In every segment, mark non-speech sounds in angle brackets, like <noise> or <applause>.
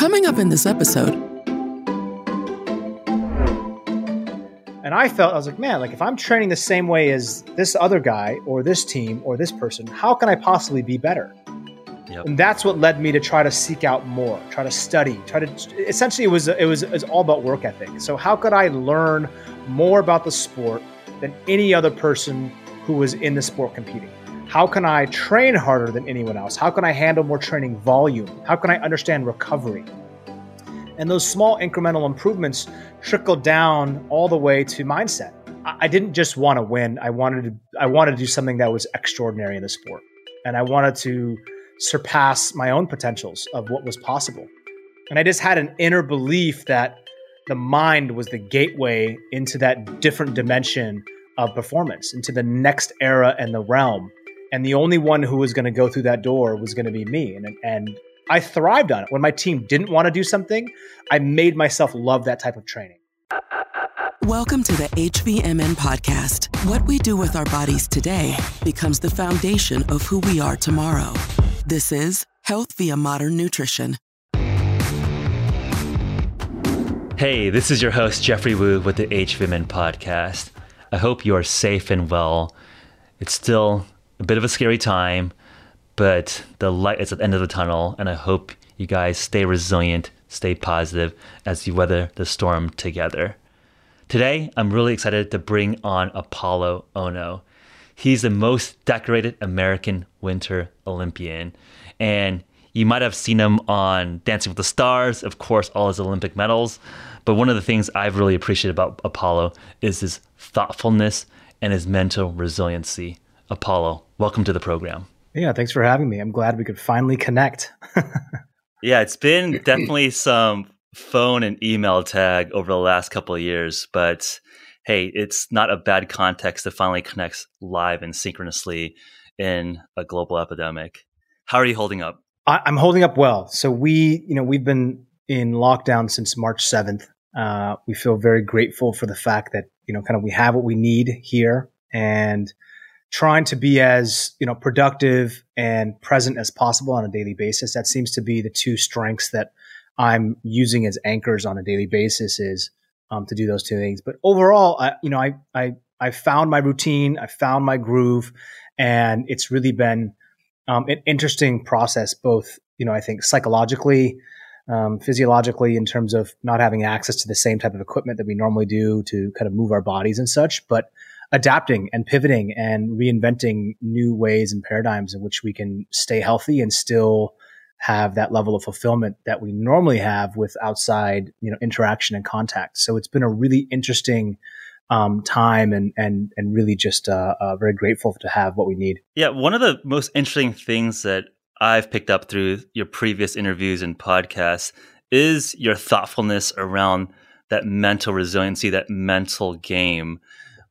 Coming up in this episode. And I felt, I was like, man, like if I'm training the same way as this other guy or this team or this person, how can I possibly be better? Yep. And that's what led me to try to seek out more, try to study, try to essentially it was it was it was all about work ethic. So how could I learn more about the sport than any other person who was in the sport competing? How can I train harder than anyone else? How can I handle more training volume? How can I understand recovery? And those small incremental improvements trickled down all the way to mindset. I didn't just want to win. I wanted to I wanted to do something that was extraordinary in the sport. And I wanted to surpass my own potentials of what was possible. And I just had an inner belief that the mind was the gateway into that different dimension of performance, into the next era and the realm. And the only one who was going to go through that door was going to be me. And, and I thrived on it. When my team didn't want to do something, I made myself love that type of training. Welcome to the HVMN podcast. What we do with our bodies today becomes the foundation of who we are tomorrow. This is Health via Modern Nutrition. Hey, this is your host, Geoffrey Woo, with the HVMN podcast. I hope you are safe and well. It's still a bit of a scary time, but the light is at the end of the tunnel, and I hope you guys stay resilient, stay positive as you weather the storm together. Today, I'm really excited to bring on Apolo Ohno. He's the most decorated American Winter Olympian, and you might have seen him on Dancing with the Stars, of course, all his Olympic medals. But one of the things I've really appreciated about Apolo is his thoughtfulness and his mental resiliency. Apolo, welcome to the program. Yeah, thanks for having me. I'm glad we could finally connect. <laughs> yeah, it's been definitely some phone and email tag over the last couple of years, but hey, it's not a bad context to finally connect live and synchronously in a global epidemic. How are you holding up? I, am holding up well. So we, you know, we've been in lockdown since March 7th. Uh, we feel very grateful for the fact that you know, kind of we have what we need here, and trying to be as you know productive and present as possible on a daily basis. That seems to be the two strengths that I'm using as anchors on a daily basis is um, to do those two things. But overall, I, you know, I I I found my routine, I found my groove, and it's really been um, an interesting process. Both, you know, I think psychologically, um, physiologically, in terms of not having access to the same type of equipment that we normally do to kind of move our bodies and such, but adapting and pivoting and reinventing new ways and paradigms in which we can stay healthy and still have that level of fulfillment that we normally have with outside, you know, interaction and contact. So it's been a really interesting um, time and and and really just uh, uh, very grateful to have what we need. Yeah, one of the most interesting things that I've picked up through your previous interviews and podcasts is your thoughtfulness around that mental resiliency, that mental game.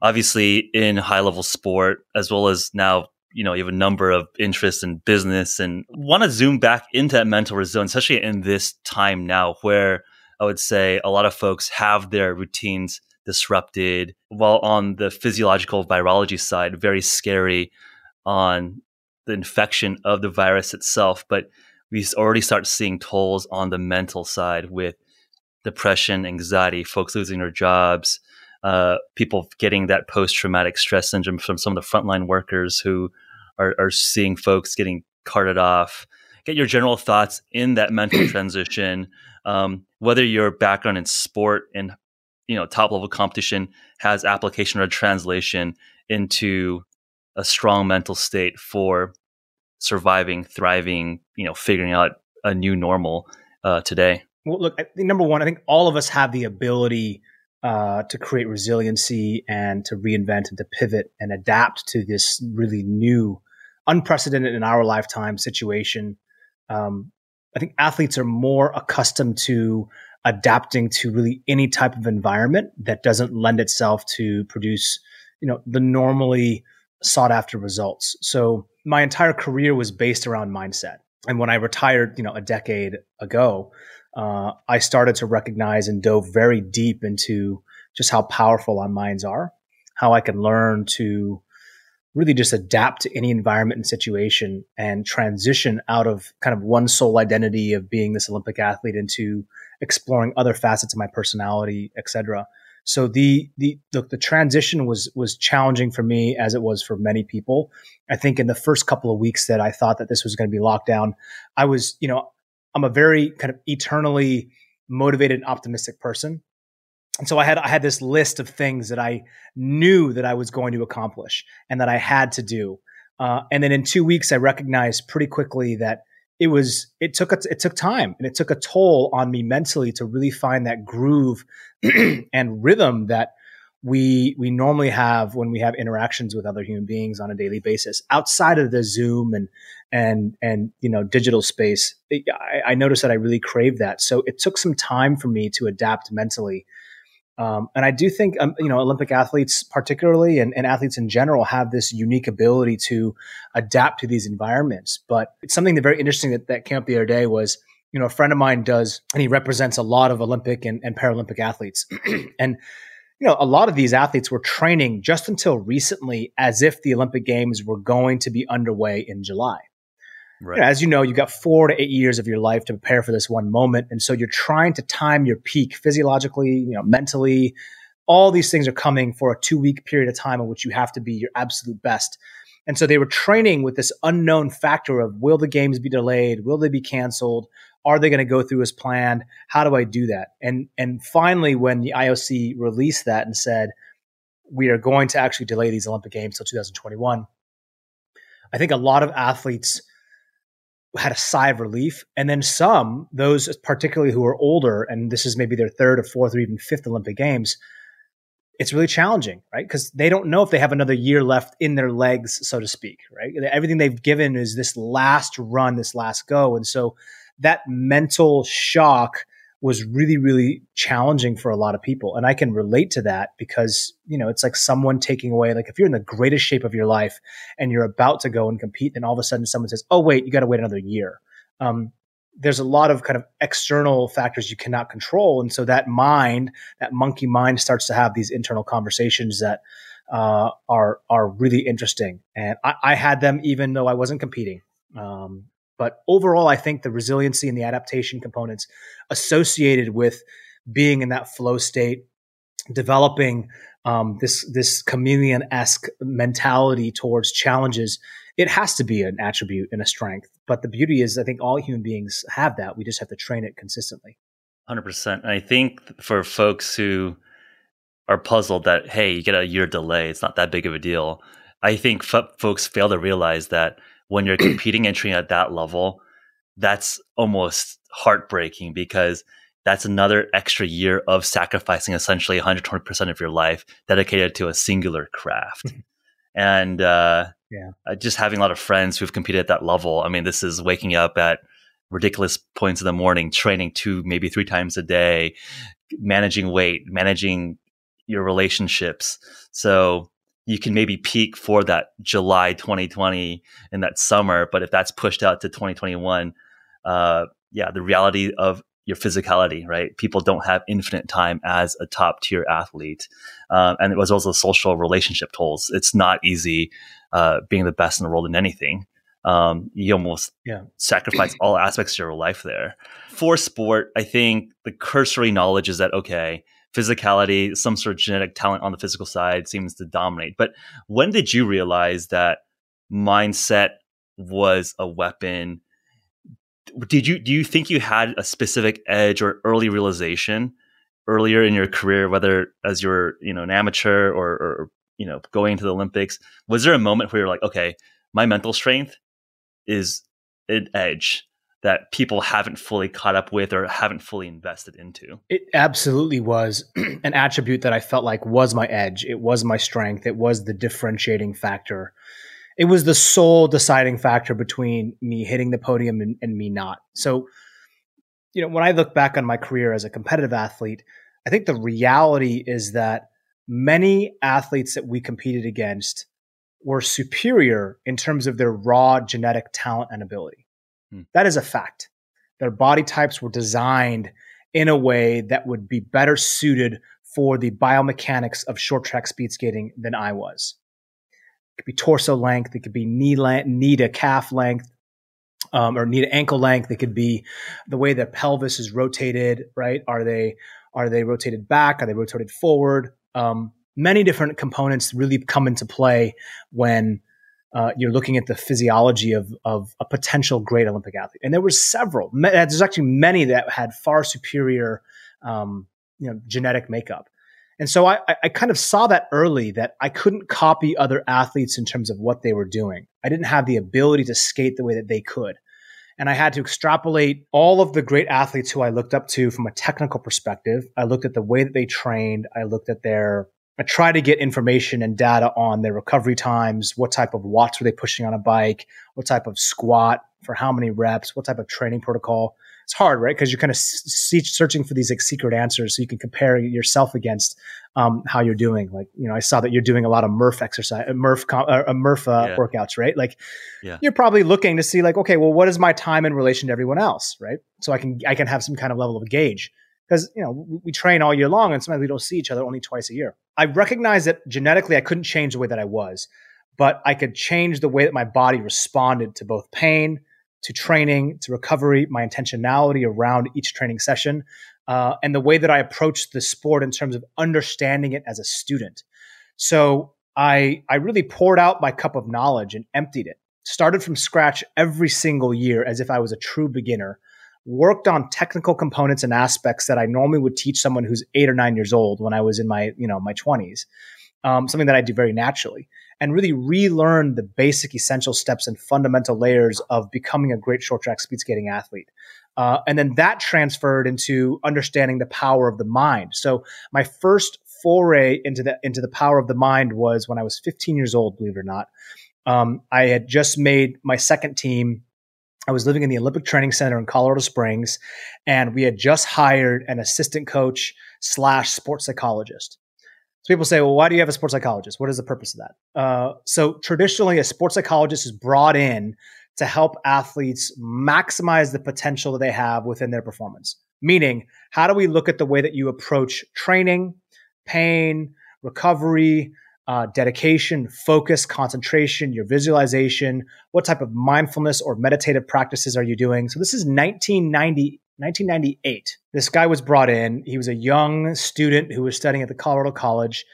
Obviously, in high level sport, as well as now you know you have a number of interests in business and want to zoom back into that mental resilience especially in this time now where i would say a lot of folks have their routines disrupted while on the physiological virology side very scary on the infection of the virus itself but we already start seeing tolls on the mental side with depression anxiety folks losing their jobs uh, people getting that post traumatic stress syndrome from some of the frontline workers who are, are seeing folks getting carted off. Get your general thoughts in that mental <clears throat> transition. Um, whether your background in sport and you know top level competition has application or translation into a strong mental state for surviving, thriving, you know, figuring out a new normal uh, today. Well, look, I think number one, I think all of us have the ability uh, to create resiliency and to reinvent and to pivot and adapt to this really new, unprecedented in our lifetime situation. Um, I think athletes are more accustomed to adapting to really any type of environment that doesn't lend itself to produce, you know, the normally sought after results. So my entire career was based around mindset. And when I retired, you know, a decade ago, uh, I started to recognize and dove very deep into just how powerful our minds are, how I can learn to really just adapt to any environment and situation and transition out of kind of one sole identity of being this Olympic athlete into exploring other facets of my personality, etc. So the, the the the transition was was challenging for me as it was for many people. I think in the first couple of weeks that I thought that this was going to be locked down, I was you know I'm a very kind of eternally motivated and optimistic person. And so I had I had this list of things that I knew that I was going to accomplish and that I had to do. Uh, and then in two weeks, I recognized pretty quickly that it was it took a, it took time and it took a toll on me mentally to really find that groove <clears throat> and rhythm that we we normally have when we have interactions with other human beings on a daily basis outside of the Zoom and and and you know digital space. I, I noticed that I really craved that, so it took some time for me to adapt mentally um, and I do think, um, you know, Olympic athletes, particularly, and, and, athletes in general, have this unique ability to adapt to these environments. But it's something that very interesting that, that came up the other day was, you know, a friend of mine does, and he represents a lot of Olympic and, and Paralympic athletes. <clears throat> and, you know, a lot of these athletes were training just until recently as if the Olympic Games were going to be underway in July. Right. You know, as you know, you've got four to eight years of your life to prepare for this one moment. And so you're trying to time your peak physiologically, you know, mentally. All these things are coming for a two week period of time in which you have to be your absolute best. And so they were training with this unknown factor of will the games be delayed? Will they be canceled? Are they going to go through as planned? How do I do that? And and finally, when the IOC released that and said we are going to actually delay these Olympic Games till 2021, I think a lot of athletes had a sigh of relief. And then some, those particularly who are older, and this is maybe their third or fourth or even fifth Olympic Games, it's really challenging, right? Because they don't know if they have another year left in their legs, so to speak, right? Everything they've given is this last run, this last go. And so that mental shock was really, really challenging for a lot of people. And I can relate to that because, you know, it's like someone taking away, like if you're in the greatest shape of your life and you're about to go and compete, then all of a sudden someone says, oh, wait, you got to wait another year. Um, there's a lot of kind of external factors you cannot control. And so that mind, that monkey mind starts to have these internal conversations that uh, are, are really interesting. And I, I, had them even though I wasn't competing. Um, but overall, I think the resiliency and the adaptation components associated with being in that flow state, developing um, this this chameleon esque mentality towards challenges, it has to be an attribute and a strength. But the beauty is, I think all human beings have that. We just have to train it consistently. Hundred percent. I think for folks who are puzzled that hey, you get a year delay, it's not that big of a deal. I think f- folks fail to realize that when you're competing entry at that level, that's almost heartbreaking because that's another extra year of sacrificing essentially 120% of your life dedicated to a singular craft. <laughs> and uh, yeah. Just having a lot of friends who've competed at that level. I mean, this is waking up at ridiculous points in the morning, training two, maybe three times a day, managing weight, managing your relationships. So you can maybe peak for that July 2020 in that summer. But if that's pushed out to 2021, uh, yeah, the reality of your physicality, right? People don't have infinite time as a top tier athlete. Um, and it was also social relationship tools. It's not easy uh, being the best in the world in anything. Um, you almost yeah. sacrifice all aspects of your life there. For sport, I think the cursory knowledge is that, okay, physicality, some sort of genetic talent on the physical side seems to dominate. But when did you realize that mindset was a weapon? Did you do you think you had a specific edge or early realization earlier in your career, whether as you're you know an amateur or, or you know going to the Olympics? Was there a moment where you're like, okay, my mental strength is an edge that people haven't fully caught up with or haven't fully invested into. It absolutely was <clears throat> an attribute that I felt like was my edge. It was my strength. It was the differentiating factor. It was the sole deciding factor between me hitting the podium and, and me not. So, you know, when I look back on my career as a competitive athlete, I think the reality is that many athletes that we competed against were superior in terms of their raw genetic talent and ability. Hmm. That is a fact. Their body types were designed in a way that would be better suited for the biomechanics of short track speed skating than I was. Could be torso length, it could be knee length, knee to calf length, um, or knee to ankle length. It could be the way the pelvis is rotated, right? Are they are they rotated back? Are they rotated forward? Um, many different components really come into play when uh, you're looking at the physiology of, of a potential great Olympic athlete. And there were several. There's actually many that had far superior, um, you know, genetic makeup. And so I, I kind of saw that early that I couldn't copy other athletes in terms of what they were doing. I didn't have the ability to skate the way that they could. And I had to extrapolate all of the great athletes who I looked up to from a technical perspective. I looked at the way that they trained. I looked at their, I tried to get information and data on their recovery times. What type of watts were they pushing on a bike? What type of squat for how many reps? What type of training protocol? It's hard, right? Because you're kind of searching for these like secret answers so you can compare yourself against um, how you're doing. Like, you know, I saw that you're doing a lot of Murph exercise, uh, Murph, uh, Murph uh, yeah. workouts, right? Like, yeah. you're probably looking to see like, okay, well, what is my time in relation to everyone else, right? So I can I can have some kind of level of gauge because you know we train all year long and sometimes we don't see each other only twice a year. I recognize that genetically I couldn't change the way that I was, but I could change the way that my body responded to both pain to training to recovery, my intentionality around each training session, uh, and the way that I approach the sport in terms of understanding it as a student. So I I really poured out my cup of knowledge and emptied it. Started from scratch every single year as if I was a true beginner. Worked on technical components and aspects that I normally would teach someone who's eight or nine years old when I was in my you know my twenties. Um, something that I do very naturally and really relearn the basic essential steps and fundamental layers of becoming a great short track speed skating athlete. Uh, and then that transferred into understanding the power of the mind. So my first foray into the into the power of the mind was when I was 15 years old. Believe it or not, um, I had just made my second team. I was living in the Olympic Training Center in Colorado Springs, and we had just hired an assistant coach slash sports psychologist. So people say, well, why do you have a sports psychologist? What is the purpose of that? Uh, so traditionally, a sports psychologist is brought in to help athletes maximize the potential that they have within their performance. Meaning, how do we look at the way that you approach training, pain, recovery, uh, dedication, focus, concentration, your visualization, what type of mindfulness or meditative practices are you doing? So this is 1990, 1998. This guy was brought in. He was a young student who was studying at the Colorado College.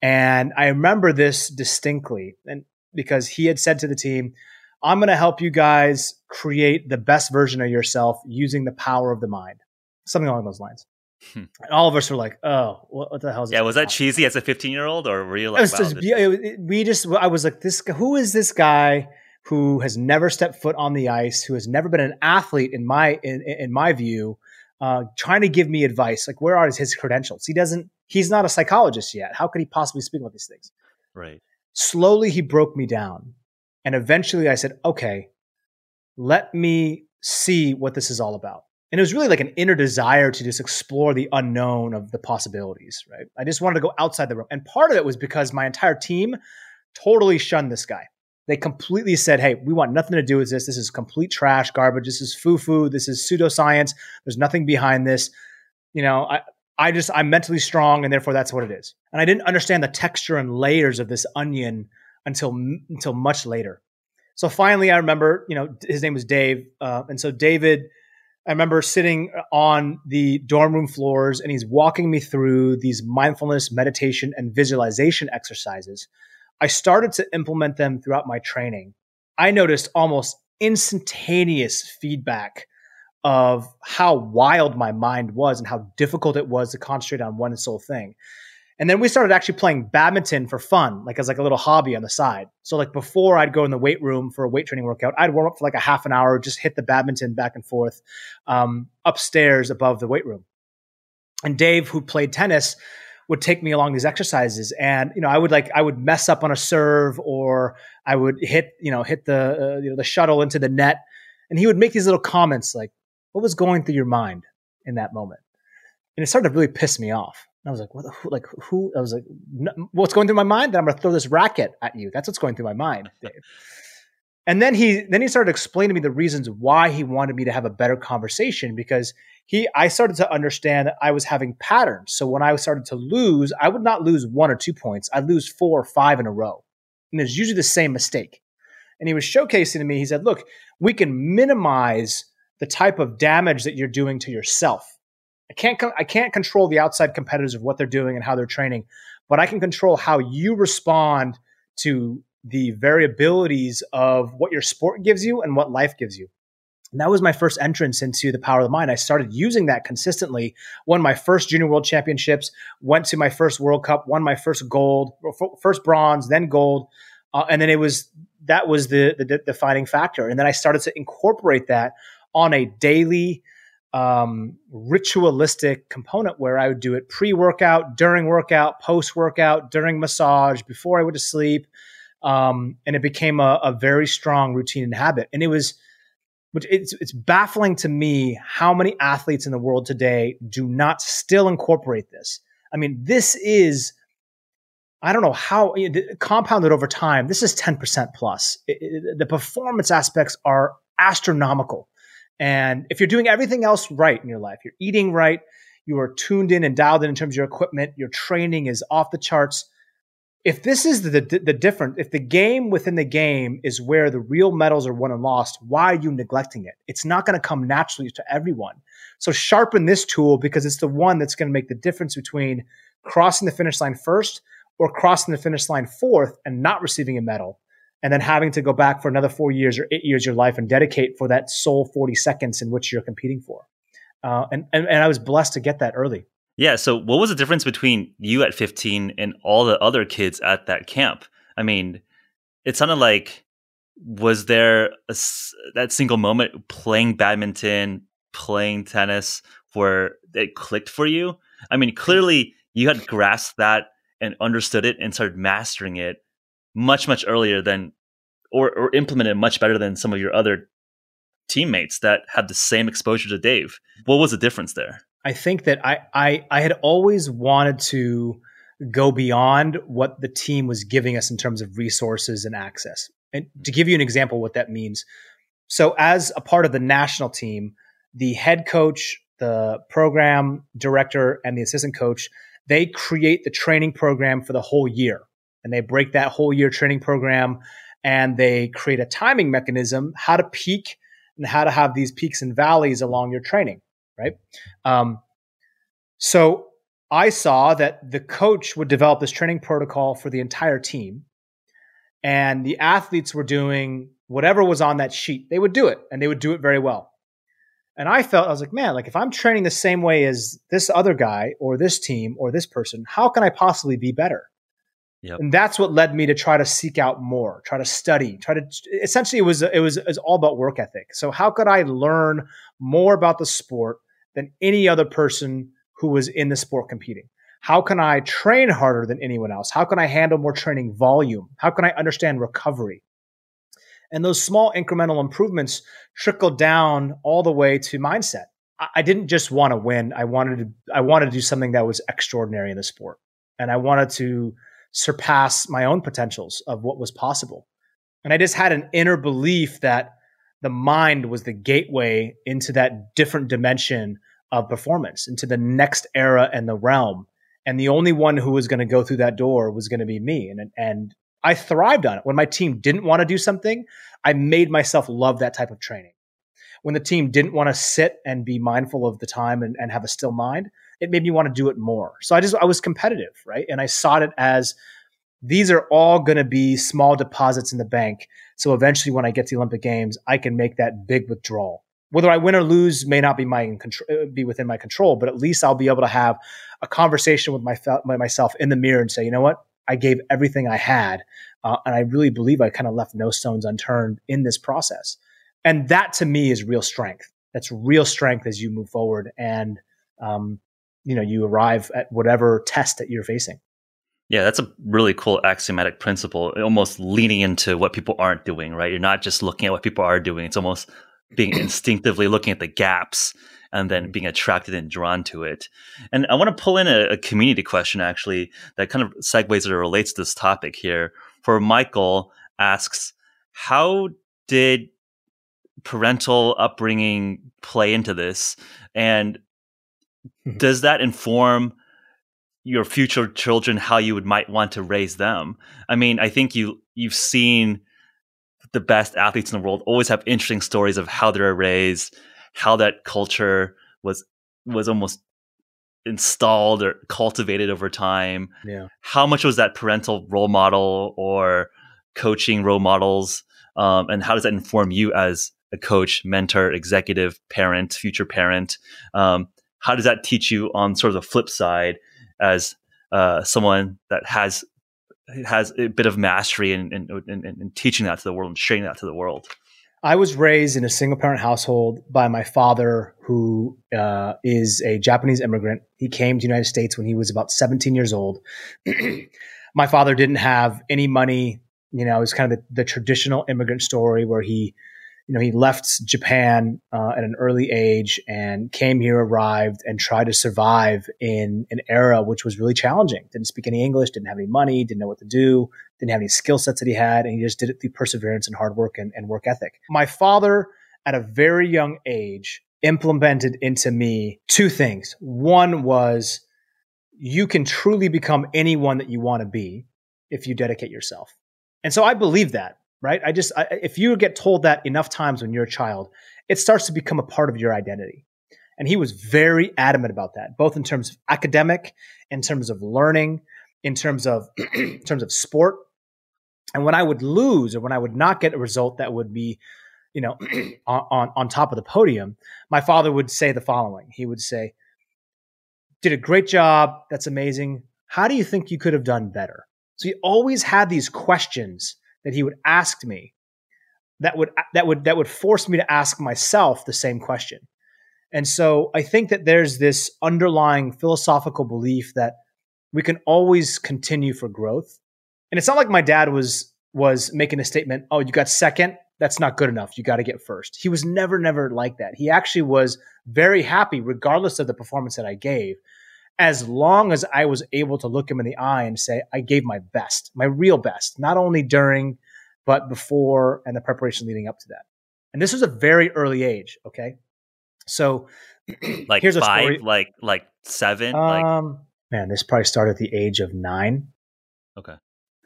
And I remember this distinctly and because he had said to the team, I'm going to help you guys create the best version of yourself using the power of the mind. Something along those lines. Hmm. And all of us were like, "Oh, what, the hell is?" Yeah, was that cheesy as a fifteen-year-old, or were you like, wow, just, we just, I was like, "This, who is this guy who has never stepped foot on the ice, who has never been an athlete in my in, in my view, uh, trying to give me advice. Like, where are his credentials? He doesn't. He's not a psychologist yet. How could he possibly speak about these things? Right. Slowly, he broke me down, and eventually, I said, "Okay, let me see what this is all about." And it was really like an inner desire to just explore the unknown of the possibilities. Right. I just wanted to go outside the room, and part of it was because my entire team totally shunned this guy. They completely said, hey, we want nothing to do with this. This is complete trash, garbage. This is foo foo. This is pseudoscience. There's nothing behind this. You know, I, I just, I'm mentally strong and therefore that's what it is. And I didn't understand the texture and layers of this onion until, until much later. So finally, I remember, you know, his name was Dave. Uh, and so David, I remember sitting on the dorm room floors and he's walking me through these mindfulness, meditation, and visualization exercises I started to implement them throughout my training. I noticed almost instantaneous feedback of how wild my mind was and how difficult it was to concentrate on one sole thing. And then we started actually playing badminton for fun, like as like a little hobby on the side. So like before I'd go in the weight room for a weight training workout, I'd warm up for like a half an hour, just hit the badminton back and forth um, upstairs above the weight room. And Dave, who played tennis, would take me along these exercises. And you know i would like i would mess up on a serve or i would hit you know hit the uh, you know the shuttle into the net. And he would make these little comments like what was going through your mind in that moment? And it started to really piss me off. And i was like what who, like who? I was like what's going through my mind? That i'm going to throw this racket at you. That's what's going through my mind. dave <laughs> and then he then he started explaining to me the reasons why he wanted me to have a better conversation because he I started to understand that I was having patterns. So when I started to lose, I would not lose one or two points. I'd lose four or five in a row. And it's usually the same mistake. And he was showcasing to me, he said, look, we can minimize the type of damage that you're doing to yourself. I can't, I can't control the outside competitors of what they're doing and how they're training, but I can control how you respond to the variabilities of what your sport gives you and what life gives you. And that was my first entrance into the power of the mind. I started using that consistently. Won my first junior world championships, went to my first World Cup, won my first gold, first bronze, then gold. Uh, and then it was that was the, the defining factor. And then I started to incorporate that on a daily, um, ritualistic component where I would do it pre workout, during workout, post workout, during massage, before I went to sleep. Um, and it became a, a very strong routine and habit. And it was, which it's, it's baffling to me how many athletes in the world today do not still incorporate this. I mean, this is, I don't know how you know, compounded over time. This is 10% plus. It, it, the performance aspects are astronomical. And if you're doing everything else right in your life, you're eating right, you are tuned in and dialed in in terms of your equipment, your training is off the charts, if this is the, the, the different, if the game within the game is where the real medals are won and lost, why are you neglecting it? It's not going to come naturally to everyone. So sharpen this tool because it's the one that's going to make the difference between crossing the finish line first or crossing the finish line fourth and not receiving a medal and then having to go back for another four years or eight years of your life and dedicate for that sole 40 seconds in which you're competing for. Uh, and, and, and I was blessed to get that early. Yeah. So, what was the difference between you at 15 and all the other kids at that camp? I mean, it sounded like was there a, that single moment playing badminton, playing tennis, where it clicked for you? I mean, clearly you had grasped that and understood it and started mastering it much, much earlier than, or, or implemented much better than some of your other teammates that had the same exposure to Dave. What was the difference there? I think that I, I I had always wanted to go beyond what the team was giving us in terms of resources and access. And to give you an example, what that means. So, as a part of the national team, the head coach, the program director, and the assistant coach, they create the training program for the whole year. And they break that whole year training program and they create a timing mechanism, how to peak and how to have these peaks and valleys along your training right? Um, so I saw that the coach would develop this training protocol for the entire team, and the athletes were doing whatever was on that sheet. They would do it, and they would do it very well. And I felt I was like, man, like if I'm training the same way as this other guy or this team or this person, how can I possibly be better? Yep. And that's what led me to try to seek out more, try to study, try to essentially it was it was it was all about work ethic. So how could I learn more about the sport than any other person who was in the sport competing? How can I train harder than anyone else? How can I handle more training volume? How can I understand recovery? And those small incremental improvements trickled down all the way to mindset. I didn't just want to win. I wanted to I wanted to do something that was extraordinary in the sport. And I wanted to surpass my own potentials of what was possible. And I just had an inner belief that the mind was the gateway into that different dimension of performance, into the next era and the realm. And the only one who was going to go through that door was going to be me. And, and I thrived on it. When my team didn't want to do something, I made myself love that type of training. When the team didn't want to sit and be mindful of the time and, and have a still mind, it made me want to do it more. So I just I was competitive, right? And I saw it as these are all going to be small deposits in the bank. So eventually, when I get to the Olympic Games, I can make that big withdrawal. Whether I win or lose may not be my uh, be within my control, but at least I'll be able to have a conversation with my, myself in the mirror and say, you know what, I gave everything I had, uh, and I really believe I kind of left no stones unturned in this process. And that to me is real strength. That's real strength as you move forward, and um, you know you arrive at whatever test that you're facing. Yeah, that's a really cool axiomatic principle, almost leaning into what people aren't doing, right? You're not just looking at what people are doing. It's almost being <clears throat> instinctively looking at the gaps and then being attracted and drawn to it. And I want to pull in a, a community question actually that kind of segues or relates to this topic here. For Michael asks, how did parental upbringing play into this? And Mm-hmm. <laughs> does that inform your future children how you would might want to raise them i mean i think you you've seen the best athletes in the world always have interesting stories of how they're raised, how that culture was was almost installed or cultivated over time. Yeah. How much was that parental role model or coaching role models? Um, and how does that inform you as a coach, mentor, executive, parent, future parent? Um, how does that teach you on sort of the flip side as uh, someone that has has a bit of mastery in, in, in, in teaching that to the world and sharing that to the world? I was raised in a single parent household by my father, who uh, is a Japanese immigrant. He came to the United States when he was about 17 years old. <clears throat> my father didn't have any money. You know, it was kind of the, the traditional immigrant story where he you know, he left Japan uh, at an early age and came here, arrived, and tried to survive in an era which was really challenging. Didn't speak any English, didn't have any money, didn't know what to do, didn't have any skill sets that he had, and he just did it through perseverance and hard work and, and work ethic. My father, at a very young age, implemented into me two things. One was you can truly become anyone that you want to be if you dedicate yourself. And so I believe that right? I just, I, if you get told that enough times when you're a child, it starts to become a part of your identity. And he was very adamant about that, both in terms of academic, in terms of learning, in terms of, <clears throat> in terms of sport. And when I would lose or when I would not get a result that would be, you know, <clears throat> on, on top of the podium, my father would say the following. He would say, did a great job. That's amazing. How do you think you could have done better? So he always had these questions that he would ask me that would that would that would force me to ask myself the same question. And so I think that there's this underlying philosophical belief that we can always continue for growth. And it's not like my dad was was making a statement, "Oh, you got second, that's not good enough. You got to get first. He was never never like that. He actually was very happy regardless of the performance that I gave as long as I was able to look him in the eye and say, I gave my best, my real best, not only during, but before and the preparation leading up to that. And this was a very early age. Okay. So <clears throat> like here's five, a story. like, like seven. Um, like... man, this probably started at the age of nine. Okay.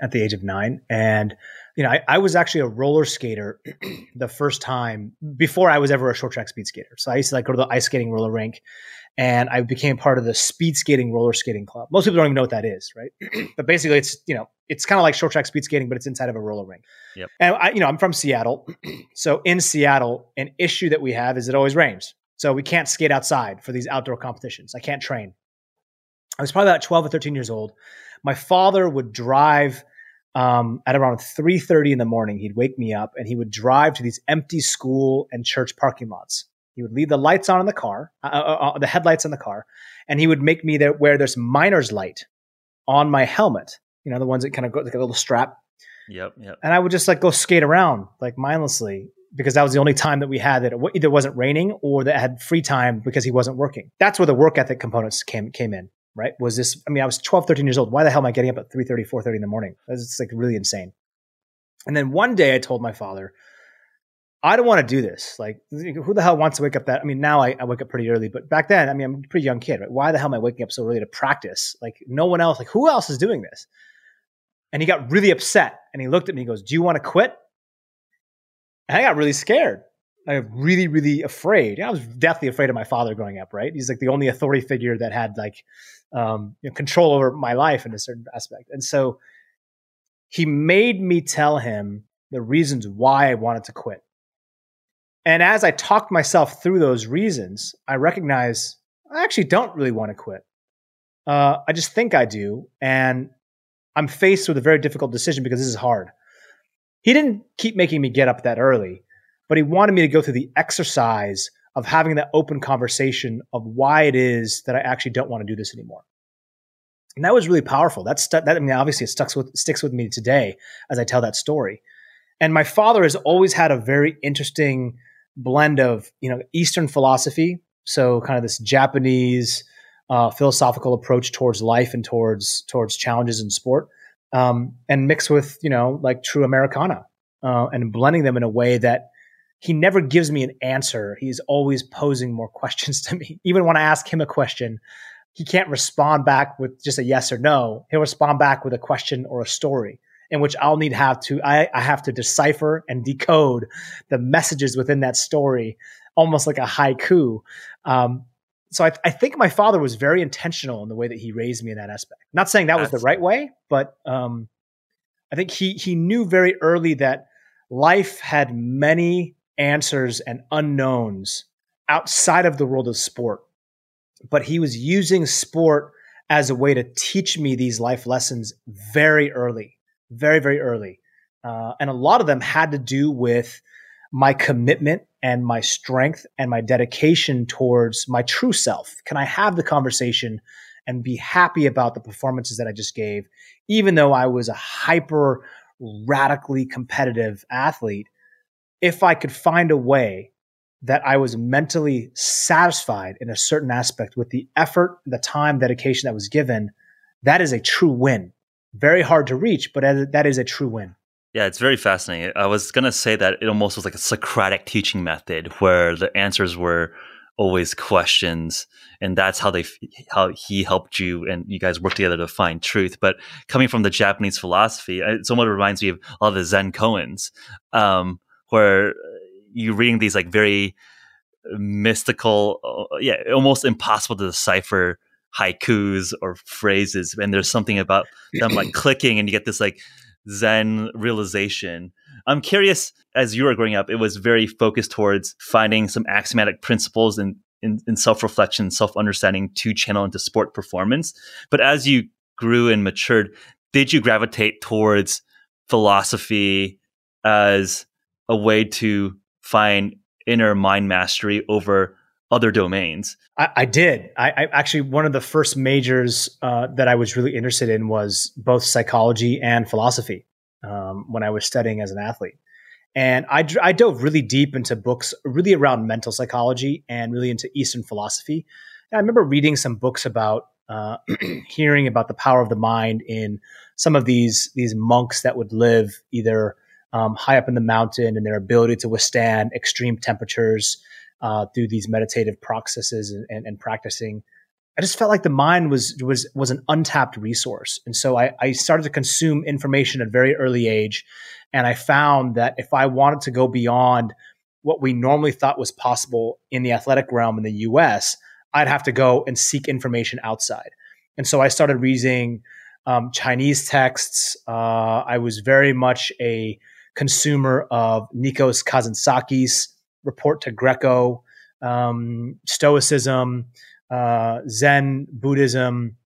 At the age of nine. And, you know, I, I was actually a roller skater <clears throat> the first time before I was ever a short track speed skater. So I used to like go to the ice skating roller rink and I became part of the speed skating roller skating club. Most people don't even know what that is, right? <clears throat> but basically, it's you know it's kind of like short track speed skating, but it's inside of a roller rink. Yep. And I, you know, I'm from Seattle, <clears throat> so in Seattle, an issue that we have is it always rains, so we can't skate outside for these outdoor competitions. I can't train. I was probably about 12 or 13 years old. My father would drive um, at around 3:30 in the morning. He'd wake me up, and he would drive to these empty school and church parking lots he would leave the lights on in the car, uh, uh, uh, the headlights in the car, and he would make me there wear this miner's light on my helmet. You know, the ones that kind of go like a little strap. Yep, yep. And I would just like go skate around like mindlessly because that was the only time that we had that it either wasn't raining or that I had free time because he wasn't working. That's where the work ethic components came came in, right? Was this I mean, I was 12, 13 years old. Why the hell am I getting up at 3:30, 4:30 in the morning? It's like really insane. And then one day I told my father, I don't want to do this. Like, who the hell wants to wake up that? I mean, now I, I, wake up pretty early, but back then, I mean, I'm a pretty young kid, right? Why the hell am I waking up so early to practice? Like, no one else, like, who else is doing this? And he got really upset and he looked at me and goes, Do you want to quit? And I got really scared. I was really, really afraid. I was deathly afraid of my father growing up, right? He's like the only authority figure that had like um, you know, control over my life in a certain aspect. And so he made me tell him the reasons why I wanted to quit. And as I talked myself through those reasons, I recognize I actually don't really want to quit. Uh, I just think I do. And I'm faced with a very difficult decision because this is hard. He didn't keep making me get up that early, but he wanted me to go through the exercise of having that open conversation of why it is that I actually don't want to do this anymore. And that was really powerful. That's that. I mean, obviously, it sticks with sticks with me today as I tell that story. And my father has always had a very interesting blend of you know Eastern philosophy, so kind of this Japanese uh, philosophical approach towards life and towards towards challenges in sport, um, and mixed with you know like true Americana, uh, and blending them in a way that he never gives me an answer. He's always posing more <laughs> questions to me. Even when I ask him a question, he can't respond back with just a yes or no. He'll respond back with a question or a story. In which I'll need have to I, I have to decipher and decode the messages within that story, almost like a haiku. Um, so I, I, think my father was very intentional in the way that he raised me in that aspect. Not saying that That's, was the right way, but um, I think he he knew very early that life had many answers and unknowns outside of the world of sport. But he was using sport as a way to teach me these life lessons very early, very, very early. Uh, and a lot of them had to do with my commitment and my strength and my dedication towards my true self. Can I have the conversation and be happy about the performances that I just gave, even though I was a hyper radically competitive athlete? If I could find a way that I was mentally satisfied in a certain aspect with the effort, the time, dedication that was given, that is a true win. Very hard to reach, but that is a true win. Yeah, it's very fascinating. I was going to say that it almost was like a Socratic teaching method where the answers were always questions and that's how they how he helped you and you guys work together to find truth but coming from the japanese philosophy it somewhat reminds me of all the zen koans um, where you're reading these like very mystical, uh, yeah, almost impossible to decipher haikus or phrases, and there's something about them like <clears throat> clicking, and you get this like Zen realization. I'm curious, as you were growing up, it was very focused towards finding some axiomatic principles and in, in self reflection, self understanding to channel into sport performance. But as you grew and matured, did you gravitate towards philosophy as a way to find inner mind mastery over other domains? I, I did. I, I, actually one of the first majors uh, that I was really interested in was both psychology and philosophy um, when I was studying as an athlete. And I, I dove really deep into books really around mental psychology and really into Eastern philosophy. And I remember reading some books about uh, <clears throat> hearing about the power of the mind in some of these these monks that would live either um, high up in the mountain and their ability to withstand extreme temperatures uh, through these meditative processes and, and, and, practicing. I just felt like the mind was was was an untapped resource, and so I, I started to consume information at a very early age, and I found that if I wanted to go beyond what we normally thought was possible in the athletic realm in the U.S., I'd have to go and seek information outside, and so I started reading um, Chinese texts. Uh, I was very much a consumer of Nikos Kazantzaki's report to Greco, um, Stoicism, uh, Zen, Buddhism,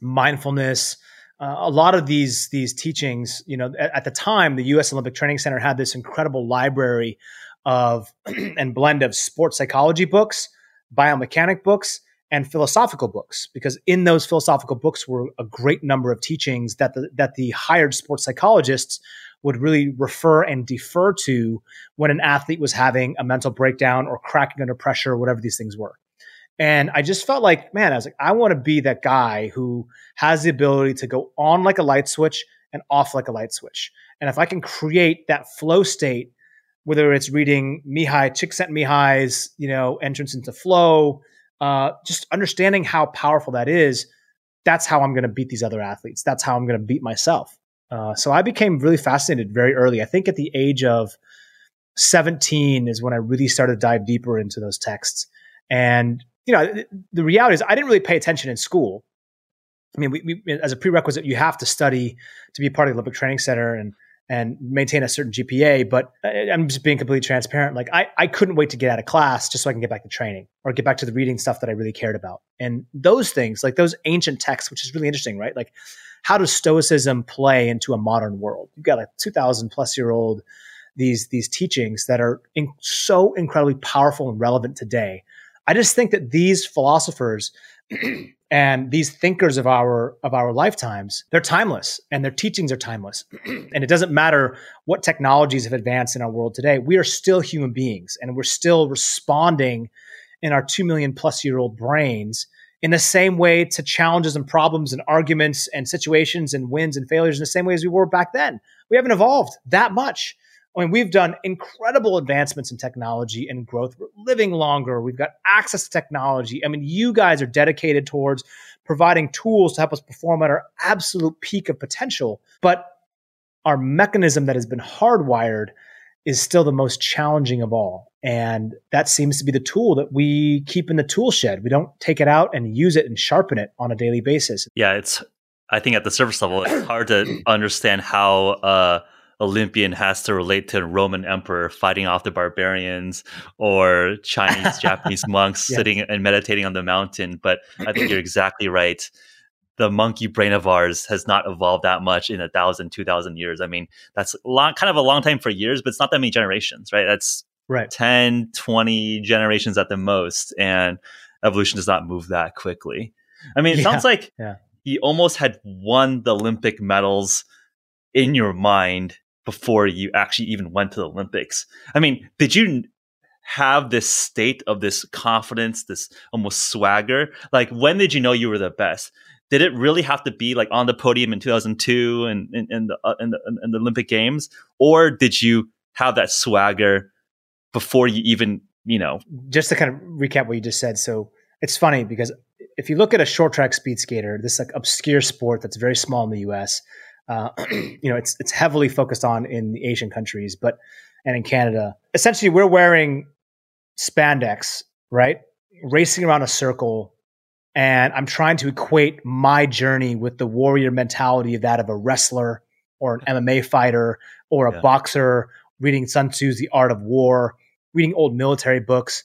mindfulness. Uh, a lot of these these teachings, you know, at, at, the time, the U.S. Olympic Training Center had this incredible library of <clears throat> and blend of sports psychology books, biomechanic books, and philosophical books. Because in those philosophical books were a great number of teachings that the that the hired sports psychologists would really refer and defer to when an athlete was having a mental breakdown or cracking under pressure or whatever these things were. And I just felt like, man, I was like, I want to be that guy who has the ability to go on like a light switch and off like a light switch. And if I can create that flow state, whether it's reading Mihaly, Csikszentmihalyi's, you know, entrance into flow, uh, just understanding how powerful that is, that's how I'm going to beat these other athletes. That's how I'm going to beat myself. Uh, so I became really fascinated very early. I think at the age of 17 is when I really started to dive deeper into those texts. And, you know, the reality is I didn't really pay attention in school. I mean, we, we, as a prerequisite, you have to study to be part of the Olympic Training Center and and maintain a certain GPA. But I'm just being completely transparent. Like I, I couldn't wait to get out of class just so I can get back to training or get back to the reading stuff that I really cared about. And those things, like those ancient texts, which is really interesting, right? Like how does Stoicism play into a modern world? You've got a 2,000 plus year old these these teachings that are in, so incredibly powerful and relevant today. I just think that these philosophers <clears throat> and these thinkers of our of our lifetimes they're timeless and their teachings are timeless <clears throat> and it doesn't matter what technologies have advanced in our world today we are still human beings and we're still responding in our 2 million plus year old brains in the same way to challenges and problems and arguments and situations and wins and failures in the same way as we were back then. We haven't evolved that much. I mean, we've done incredible advancements in technology and growth. We're living longer. We've got access to technology. I mean, you guys are dedicated towards providing tools to help us perform at our absolute peak of potential. But our mechanism that has been hardwired is still the most challenging of all. And that seems to be the tool that we keep in the tool shed. We don't take it out and use it and sharpen it on a daily basis. Yeah, it's I think at the surface level, it's <clears throat> hard to understand how uh, Olympian has to relate to a Roman emperor fighting off the barbarians or Chinese, <laughs> Japanese monks yeah. sitting and meditating on the mountain. But I think you're <clears throat> exactly right. The monkey brain of ours has not evolved that much in a thousand, two thousand years. I mean, that's long, kind of a long time for years, but it's not that many generations, right? That's right 10, 20 generations at the most. And evolution does not move that quickly. I mean, it yeah. sounds like yeah. he almost had won the Olympic medals in your mind before you actually even went to the Olympics. I mean, did you have this state of this confidence, this almost swagger? Like, when did you know you were the best? Did it really have to be like on the podium in 2002 and in, in, the, uh, in, the, in the Olympic Games, or did you have that swagger before you even, you know? Just to kind of recap what you just said. So it's funny because if you look at a short track speed skater, this like obscure sport that's very small in the U.S uh, <clears throat> you know, it's it's heavily focused on in the Asian countries, but and in Canada. Essentially, we're wearing spandex, right? Racing around a circle, and I'm trying to equate my journey with the warrior mentality of that of a wrestler or an MMA fighter or a yeah. boxer reading Sun Tzu's The Art of War, reading old military books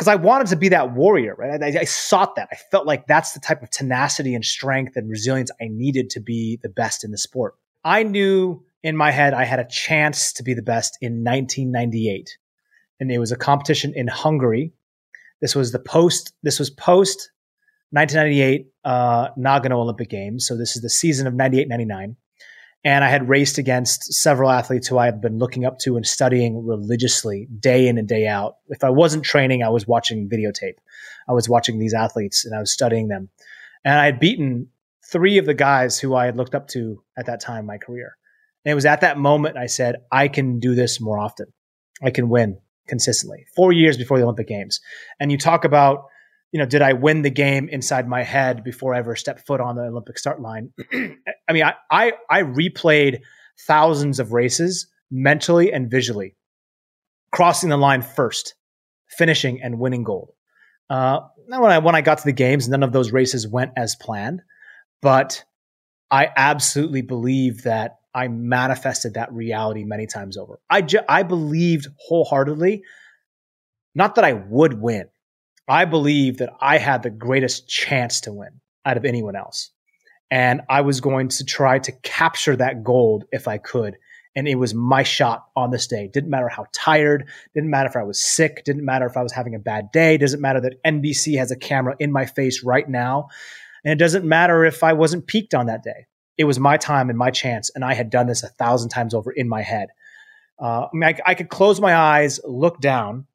because I wanted to be that warrior, right? I, I, sought that. I felt like that's the type of tenacity and strength and resilience I needed to be the best in the sport. I knew in my head I had a chance to be the best in 1998, and it was a competition in Hungary. This was the post. This was post 1998 uh, Nagano Olympic Games. So this is the season of 98, 99. And I had raced against several athletes who I had been looking up to and studying religiously day in and day out. If I wasn't training, I was watching videotape. I was watching these athletes and I was studying them. And I had beaten three of the guys who I had looked up to at that time in my career. And it was at that moment I said, I can do this more often. I can win consistently. Four years before the Olympic Games. And you talk about you know, did I win the game inside my head before I ever stepped foot on the Olympic start line? <clears throat> I mean, I, I, I replayed thousands of races mentally and visually, crossing the line first, finishing and winning gold. Uh, now, when I when I got to the games, none of those races went as planned, but I absolutely believe that I manifested that reality many times over. I ju- I believed wholeheartedly, not that I would win I believe that I had the greatest chance to win out of anyone else. And I was going to try to capture that gold if I could. And it was my shot on this day. Didn't matter how tired, didn't matter if I was sick, didn't matter if I was having a bad day, doesn't matter that NBC has a camera in my face right now. And it doesn't matter if I wasn't peaked on that day. It was my time and my chance. And I had done this a thousand times over in my head. Uh, I mean, I, I could close my eyes, look down,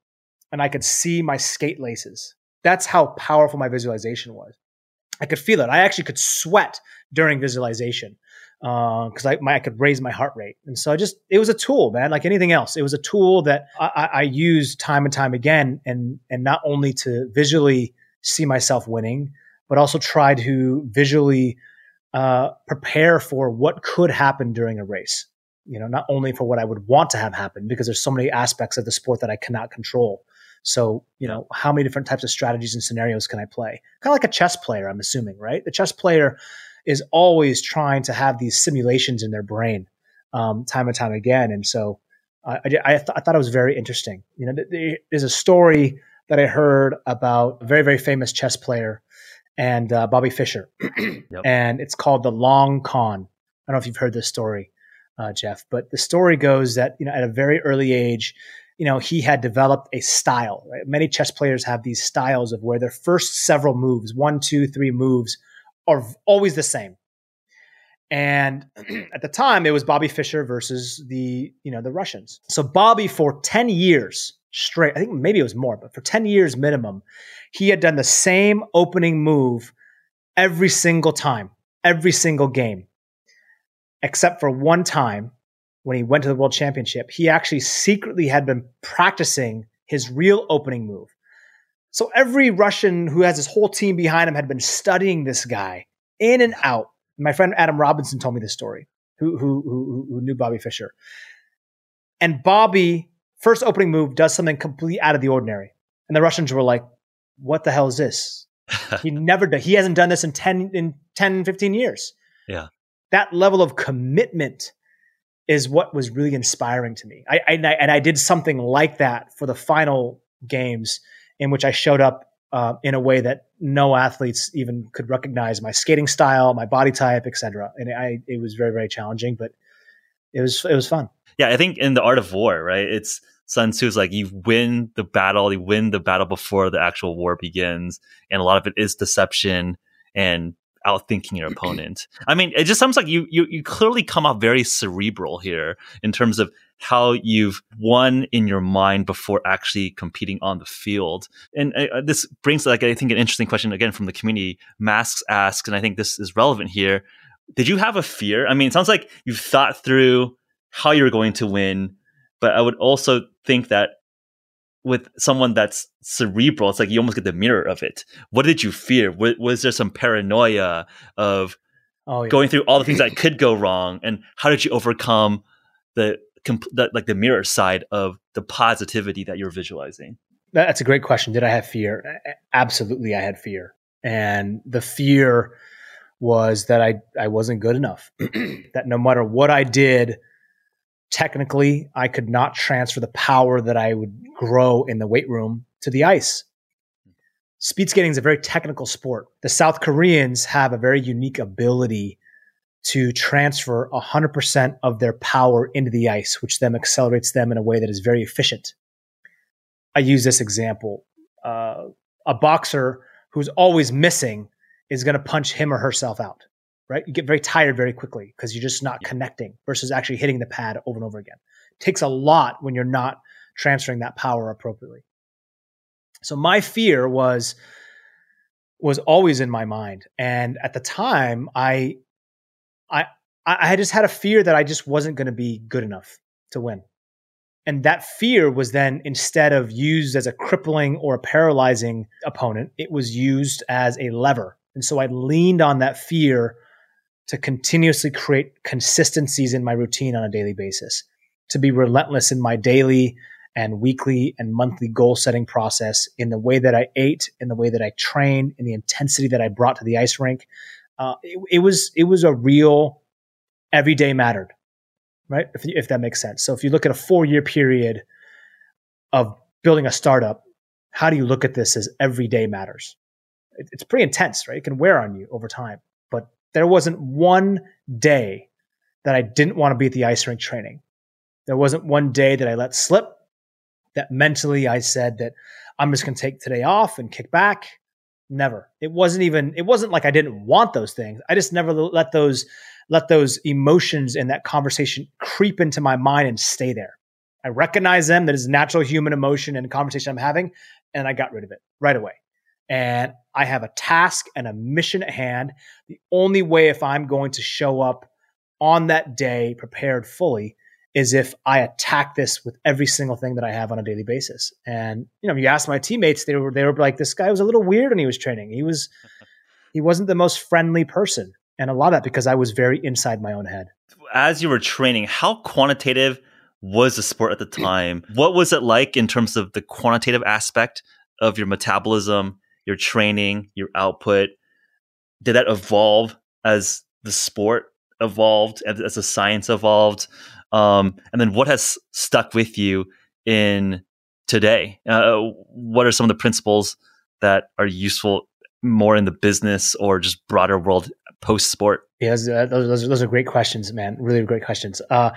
and I could see my skate laces. That's how powerful my visualization was. I could feel it. I actually could sweat during visualization because uh, I, I, could raise my heart rate. And so I just, it was a tool, man, like anything else. It was a tool that I, I used time and time again. And, and not only to visually see myself winning, but also try to visually uh, prepare for what could happen during a race. You know, not only for what I would want to have happen, because there's so many aspects of the sport that I cannot control, so, you know, how many different types of strategies and scenarios can I play? Kind of like a chess player, I'm assuming, right? The chess player is always trying to have these simulations in their brain um, time and time again. And so I, I, th- I, thought it was very interesting. You know, there's a story that I heard about a very, very famous chess player and uh, Bobby Fischer. <clears throat> yep. And it's called The Long Con. I don't know if you've heard this story, uh, Jeff, but the story goes that, you know, at a very early age, you know, he had developed a style. Right? Many chess players have these styles of where their first several moves, one, two, three moves, are always the same. And <clears throat> at the time, it was Bobby Fischer versus the you know the Russians. So Bobby, for ten years straight, I think maybe it was more, but for ten years minimum, he had done the same opening move every single time, every single game, except for one time when he went to the world championship, he actually secretly had been practicing his real opening move. So every Russian who has his whole team behind him had been studying this guy in and out. My friend Adam Robinson told me this story. who, who, who, who knew Bobby Fischer. And Bobby, first opening move, does something completely out of the ordinary. And the Russians were like, what the hell is this? <laughs> he never did. He hasn't done this in 10, in 10, 15 years. Yeah. That level of commitment is what was really inspiring to me. I, I, and I, did something like that for the final games in which I showed up uh, in a way that no athletes even could recognize my skating style, my body type, etc. And I, it was very, very challenging, but it was, it was fun. Yeah, I think in the art of war, right? It's Sun Tzu's like you win the battle, you win the battle before the actual war begins, and a lot of it is deception and outthinking your opponent. I mean, it just sounds like you you you clearly come off very cerebral here in terms of how you've won in your mind before actually competing on the field. And uh, this brings like I think an interesting question again from the community. Masks asks, and I think this is relevant here. Did you have a fear? I mean, it sounds like you've thought through how you're going to win, but I would also think that with someone that's cerebral, it's like you almost get the mirror of it. What did you fear? Was, was there some paranoia of oh, yeah. going through all the things that <laughs> could go wrong, and how did you overcome the, the like the mirror side of the positivity that you're visualizing? That's a great question. Did I have fear? Absolutely, I had fear, and the fear was that I I wasn't good enough. <clears throat> that no matter what I did technically I could not transfer the power that I would grow in the weight room to the ice. Speed skating is a very technical sport. The South Koreans have a very unique ability to transfer 100% of their power into the ice, which then accelerates them in a way that is very efficient. I use this example. Uh, a boxer who's always missing is going to punch him or herself out right? You get very tired very quickly because you're just not yeah. connecting versus actually hitting the pad over and over again. It takes a lot when you're not transferring that power appropriately. So my fear was was always in my mind, and at the time, I I I just had a fear that I just wasn't going to be good enough to win. And that fear was then, instead of used as a crippling or a paralyzing opponent, it was used as a lever. And so I leaned on that fear to continuously create consistencies in my routine on a daily basis, to be relentless in my daily and weekly and monthly goal setting process in the way that I ate, in the way that I trained, in the intensity that I brought to the ice rink. Uh, it, it, was it was a real every day mattered, right? If, if that makes sense. So if you look at a four year period of building a startup, how do you look at this as every day matters? It, it's pretty intense, right? It can wear on you over time. There wasn't one day that I didn't want to be at the ice rink training. There wasn't one day that I let slip that mentally I said that I'm just going to take today off and kick back. Never. It wasn't even, it wasn't like I didn't want those things. I just never let those, let those emotions and that conversation creep into my mind and stay there. I recognize them. That is natural human emotion and conversation I'm having. And I got rid of it right away and I have a task and a mission at hand. The only way if I'm going to show up on that day prepared fully is if I attack this with every single thing that I have on a daily basis. And you know, you ask my teammates, they were they were like, this guy was a little weird when he was training. He was <laughs> he wasn't the most friendly person. And a lot of that because I was very inside my own head. As you were training, how quantitative was the sport at the time? What was it like in terms of the quantitative aspect of your metabolism your training, your output? Did that evolve as the sport evolved, as, as the science evolved? Um, and then what has stuck with you in today? Uh, what are some of the principles that are useful more in the business or just broader world post sport? Yeah, those, those, those, are great questions, man. Really great questions. Uh,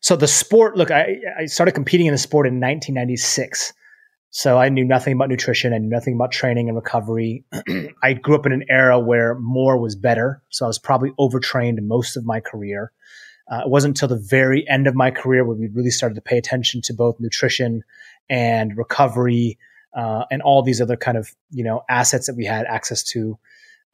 so the sport, look, I, I started competing in the sport in 1996. So I knew nothing about nutrition. I knew nothing about training and recovery. <clears throat> I grew up in an era where more was better. So I was probably overtrained most of my career. Uh, it wasn't until the very end of my career where we really started to pay attention to both nutrition and recovery uh, and all these other kind of you know assets that we had access to.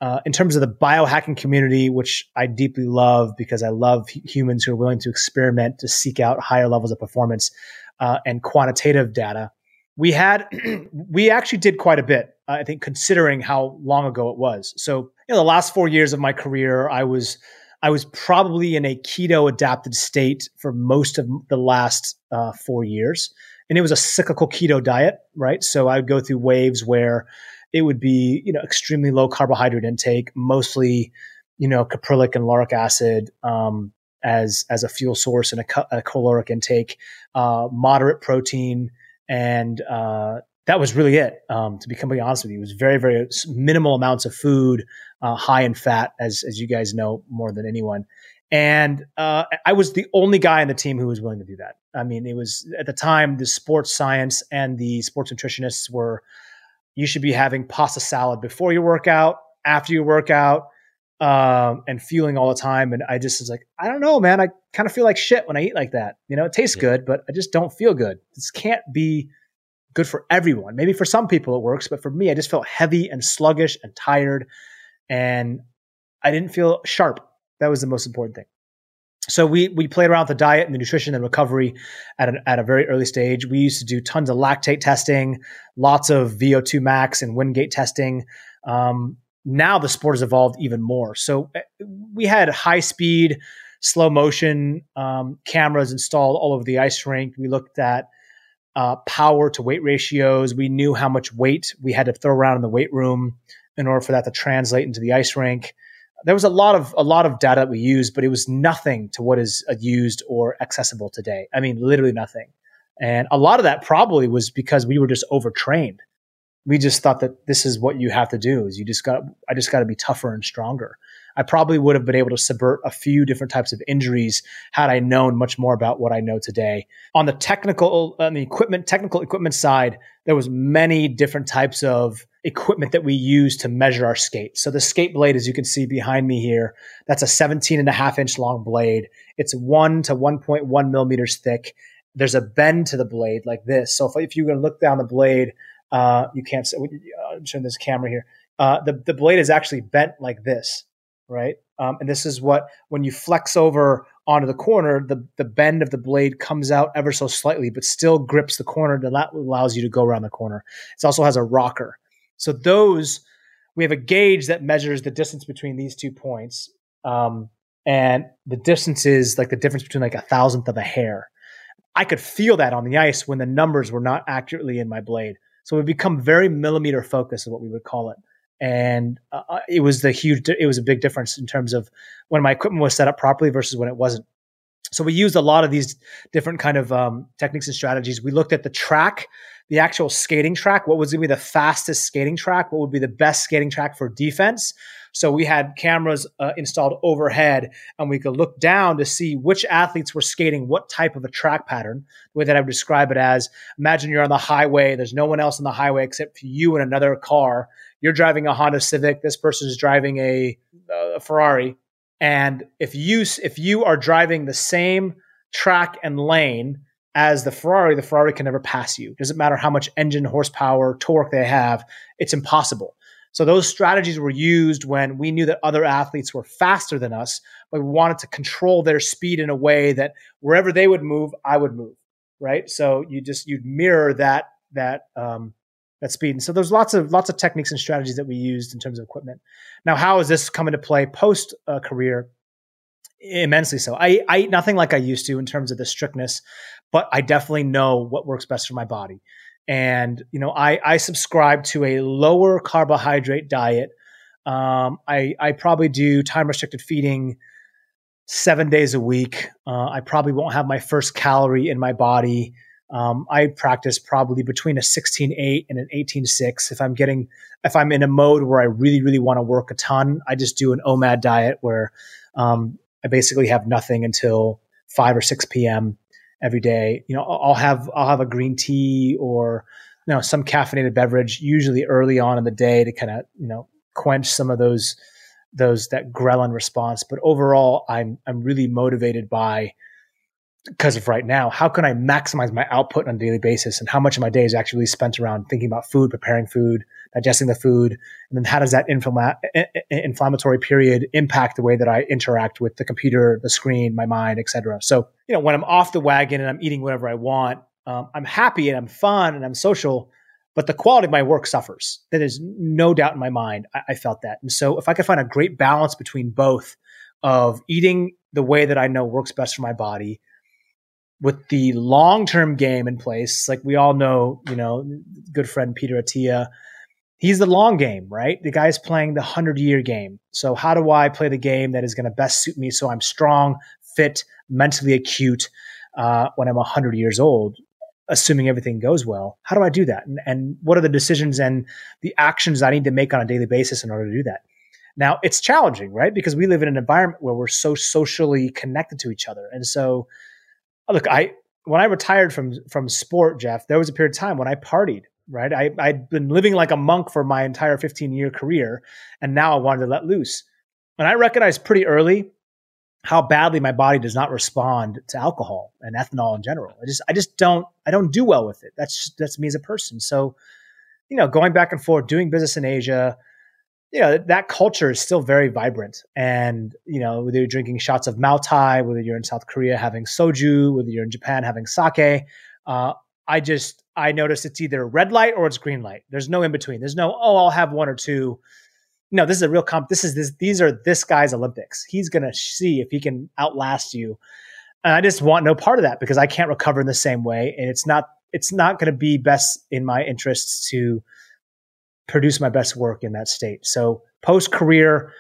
Uh, in terms of the biohacking community, which I deeply love because I love humans who are willing to experiment to seek out higher levels of performance uh, and quantitative data we had <clears throat> we actually did quite a bit i think considering how long ago it was so you know the last four years of my career i was I was probably in a keto adapted state for most of the last uh, four years. And it was a cyclical keto diet, right? So I would go through waves where it would be, you know, extremely low carbohydrate intake, mostly, you know, caprylic and lauric acid um, as as a fuel source and a, a caloric intake, uh, moderate protein, and uh, that was really it. Um, to be completely honest with you, it was very very minimal amounts of food, uh, high in fat, as as you guys know more than anyone. And uh, I was the only guy on the team who was willing to do that. I mean, it was at the time the sports science and the sports nutritionists were you should be having pasta salad before your workout, after your workout, um, and fueling all the time. And I just was like, I don't know, man. I kind of feel like shit when I eat like that. You know, it tastes yeah. good, but I just don't feel good. This can't be good for everyone. Maybe for some people it works, but for me, I just felt heavy and sluggish and tired, and I didn't feel sharp. That was the most important thing. So we we played around with the diet and the nutrition and recovery at a, at a very early stage. We used to do tons of lactate testing, lots of VO2 max and Wingate testing. Um, now the sport has evolved even more. So eh, we had high speed, slow motion um, cameras installed all over the ice rink. We looked at uh, power to weight ratios. We knew how much weight we had to throw around in the weight room in order for that to translate into the ice rink. There was a lot of a lot of data that we used, but it was nothing to what is uh, used or accessible today. I mean, literally nothing. And a lot of that probably was because we were just overtrained. We just thought that this is what you have to do. Is you just got I just got to be tougher and stronger. I probably would have been able to subvert a few different types of injuries had I known much more about what I know today. On the technical, on the equipment, technical equipment side, there was many different types of equipment that we use to measure our skate. So the skate blade, as you can see behind me here, that's a 17 and a half inch long blade. It's one to 1.1 millimeters thick. There's a bend to the blade like this. So if, if you're going to look down the blade, uh, you can't. See. I'm showing this camera here. Uh, the the blade is actually bent like this right? Um, and this is what when you flex over onto the corner, the the bend of the blade comes out ever so slightly, but still grips the corner. That allows you to go around the corner. It also has a rocker. So those we have a gauge that measures the distance between these two points, um, and the distance is like the difference between like a thousandth of a hair. I could feel that on the ice when the numbers were not accurately in my blade. So we become very millimeter focused, is what we would call it. And uh, uh, it was the huge it was a big difference in terms of when my equipment was set up properly versus when it wasn't so we used a lot of these different kind of um, techniques and strategies we looked at the track the actual skating track what was going to be the fastest skating track what would be the best skating track for defense so we had cameras uh, installed overhead and we could look down to see which athletes were skating what type of a track pattern. The way that I would describe it as imagine you're on the highway, there's no one else on the highway except for you and another car. You're driving a Honda Civic, this person is driving a, a Ferrari. And if you if you are driving the same track and lane as the Ferrari, the Ferrari can never pass you. Doesn't matter how much engine horsepower, torque they have, it's impossible. So those strategies were used when we knew that other athletes were faster than us, but we wanted to control their speed in a way that wherever they would move, I would move. Right. So you just you'd mirror that that um, that speed. And so there's lots of lots of techniques and strategies that we used in terms of equipment. Now, how has this come into play post uh, career? Immensely so. I, I eat nothing like I used to in terms of the strictness, but I definitely know what works best for my body. And, you know, I, I subscribe to a lower carbohydrate diet. Um, I, I probably do time restricted feeding seven days a week. Uh, I probably won't have my first calorie in my body. Um, I practice probably between a 16-8 and an 18-6. If I'm getting, if I'm in a mode where I really, really want to work a ton, I just do an OMAD diet where um, I basically have nothing until 5 or 6 p.m every day. You know, I'll have I'll have a green tea or you know some caffeinated beverage usually early on in the day to kind of you know quench some of those those that ghrelin response. But overall, I'm I'm really motivated by because of right now, how can I maximize my output on a daily basis? And how much of my day is actually spent around thinking about food, preparing food, digesting the food? And then how does that inflama- inflammatory period impact the way that I interact with the computer, the screen, my mind, etc. So, you know, when I'm off the wagon and I'm eating whatever I want, um, I'm happy and I'm fun and I'm social, but the quality of my work suffers. There is no doubt in my mind. I, I felt that. And so if I could find a great balance between both, of eating the way that I know works best for my body with the long term game in place. Like we all know, you know, good friend Peter Attia, he's the long game, right? The guy's playing the 100 year game. So, how do I play the game that is going to best suit me so I'm strong, fit, mentally acute uh, when I'm 100 years old? assuming everything goes well. How do I do that? And, and what are the decisions and the actions I need to make on a daily basis in order to do that? Now, it's challenging, right? Because we live in an environment where we're so socially connected to each other. And so, Oh, look, I when I retired from from sport, Jeff, there was a period of time when I partied, right? I, I'd been living like a monk for my entire 15 year career, and now I wanted to let loose. And I recognized pretty early how badly my body does not respond to alcohol and ethanol in general. I just I just don't I don't do well with it. That's that's me as a person. So, you know, going back and forth, doing business in Asia, you know, that culture is still very vibrant. And, you know, whether you're drinking shots of Moutai, whether you're in South Korea having soju, whether you're in Japan having sake, uh, I just I notice it's either red light or it's green light. There's no in between. There's no, oh, I'll have one or two no, this is a real comp. This is this. These are this guy's Olympics. He's gonna see if he can outlast you. And I just want no part of that because I can't recover in the same way, and it's not it's not going to be best in my interests to produce my best work in that state. So post career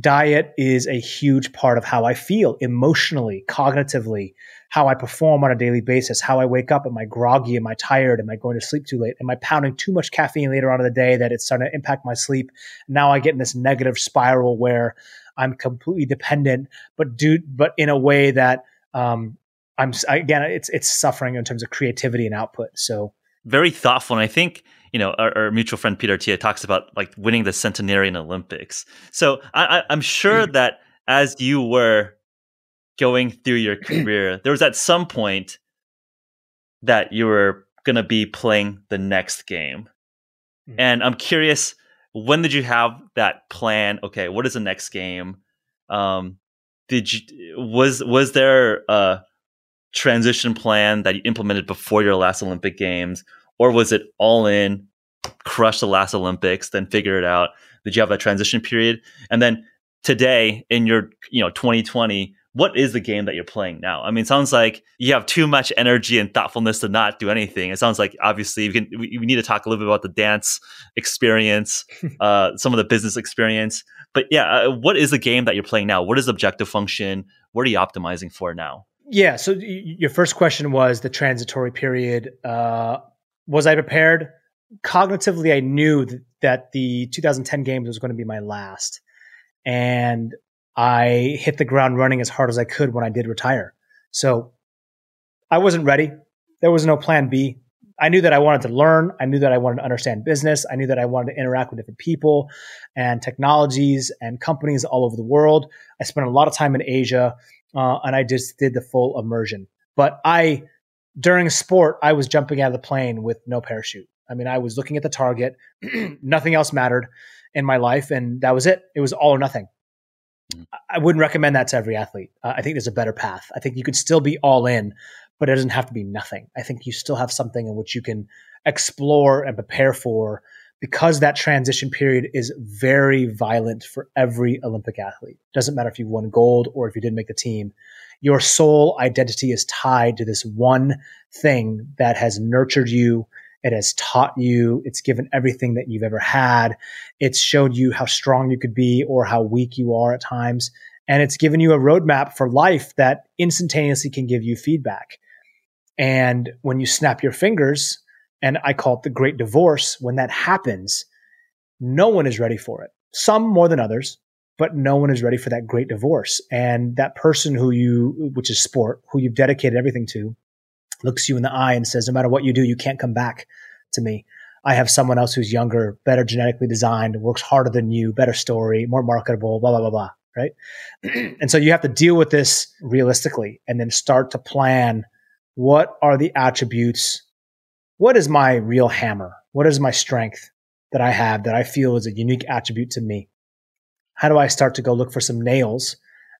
diet is a huge part of how I feel emotionally, cognitively, how I perform on a daily basis, how I wake up. Am I groggy? Am I tired? Am I going to sleep too late? Am I pounding too much caffeine later on in the day that it's starting to impact my sleep? Now I get in this negative spiral where I'm completely dependent, but do but in a way that um, I'm again it's it's suffering in terms of creativity and output. So very thoughtful, and I think you know our, our mutual friend Peter Attia talks about like winning the centenarian Olympics. So I, I'm sure mm. that as you were going through your <clears throat> career, there was at some point that you were going to be playing the next game. Mm-hmm. And I'm curious, when did you have that plan? Okay, what is the next game? Um, did you was was there a transition plan that you implemented before your last Olympic Games, or was it all in, crush the last Olympics, then figure it out? Did you have that transition period? And then today in your you know 2020 what is the game that you're playing now? I mean, it sounds like you have too much energy and thoughtfulness to not do anything. It sounds like obviously we, can, we, we need to talk a little bit about the dance experience, <laughs> uh, some of the business experience. But yeah, uh, what is the game that you're playing now? What is objective function? What are you optimizing for now? Yeah. So y- your first question was the transitory period. Uh, was I prepared? Cognitively, I knew th- that the 2010 games was going to be my last. And I hit the ground running as hard as I could when I did retire. So I wasn't ready. There was no plan B. I knew that I wanted to learn. I knew that I wanted to understand business. I knew that I wanted to interact with different people and technologies and companies all over the world. I spent a lot of time in Asia uh, and I just did the full immersion. But I, during sport, I was jumping out of the plane with no parachute. I mean, I was looking at the target. <clears throat> nothing else mattered in my life. And that was it. It was all or nothing. I wouldn't recommend that to every athlete. Uh, I think there's a better path. I think you could still be all in, but it doesn't have to be nothing. I think you still have something in which you can explore and prepare for because that transition period is very violent for every Olympic athlete. Doesn't matter if you won gold or if you didn't make the team. Your sole identity is tied to this one thing that has nurtured you it has taught you, it's given everything that you've ever had. It's showed you how strong you could be or how weak you are at times. And it's given you a roadmap for life that instantaneously can give you feedback. And when you snap your fingers, and I call it the great divorce, when that happens, no one is ready for it. Some more than others, but no one is ready for that great divorce. And that person who you, which is sport, who you've dedicated everything to, looks you in the eye and says, no matter what you do, you can't come back to me. I have someone else who's younger, better genetically designed, works harder than you, better story, more marketable, blah, blah, blah, blah. Right. <clears throat> and so you have to deal with this realistically and then start to plan what are the attributes? What is my real hammer? What is my strength that I have that I feel is a unique attribute to me? How do I start to go look for some nails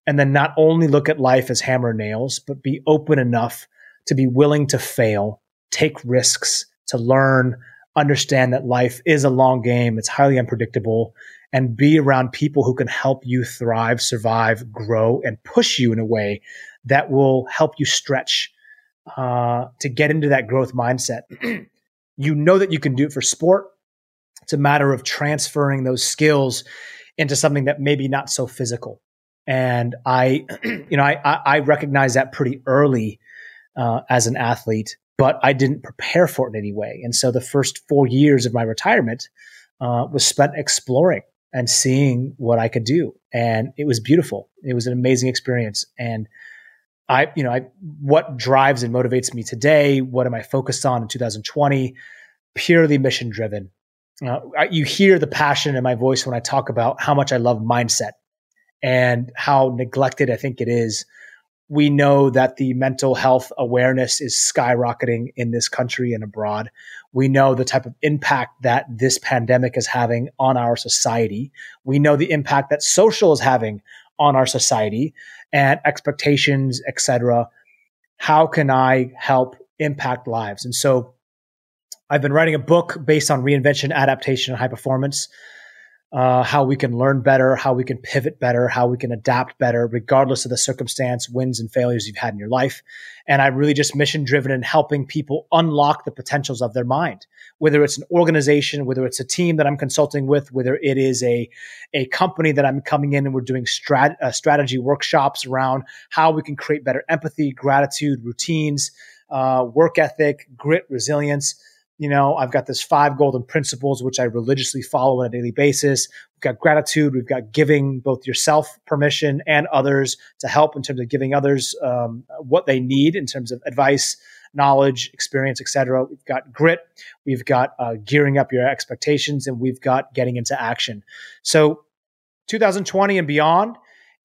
and then not only look at life as hammer nails, but be open enough to be willing to fail, take risks, to learn, understand that life is a long game. It's highly unpredictable and be around people who can help you thrive, survive, grow, and push you in a way that will help you stretch uh, to get into that growth mindset. <clears throat> you know that you can do it for sport. It's a matter of transferring those skills into something that maybe not so physical. And I, <clears throat> you know, I, I recognize that pretty early uh, as an athlete, but I didn't prepare for it in any way. And so the first four years of my retirement uh, was spent exploring and seeing what I could do. And it was beautiful. It was an amazing experience. And I, you know, I, what drives and motivates me today? What am I focused on in 2020? Purely mission driven. Uh, you hear the passion in my voice when I talk about how much I love mindset and how neglected I think it is. We know that the mental health awareness is skyrocketing in this country and abroad. We know the type of impact that this pandemic is having on our society. We know the impact that social is having on our society and expectations, etc. How can I help impact lives? And so I've been writing a book based on reinvention, adaptation, and high performance uh, how we can learn better, how we can pivot better, how we can adapt better, regardless of the circumstance, wins and failures you've had in your life. And I'm really just mission driven in helping people unlock the potentials of their mind, whether it's an organization, whether it's a team that I'm consulting with, whether it is a, a company that I'm coming in and we're doing strat, uh, strategy workshops around how we can create better empathy, gratitude, routines, uh, work ethic, grit, resilience you know, I've got this five golden principles, which I religiously follow on a daily basis. We've got gratitude. We've got giving both yourself permission and others to help in terms of giving others um, what they need in terms of advice, knowledge, experience, etc. We've got grit. We've got uh, gearing up your expectations, and we've got getting into action. So, 2020 and beyond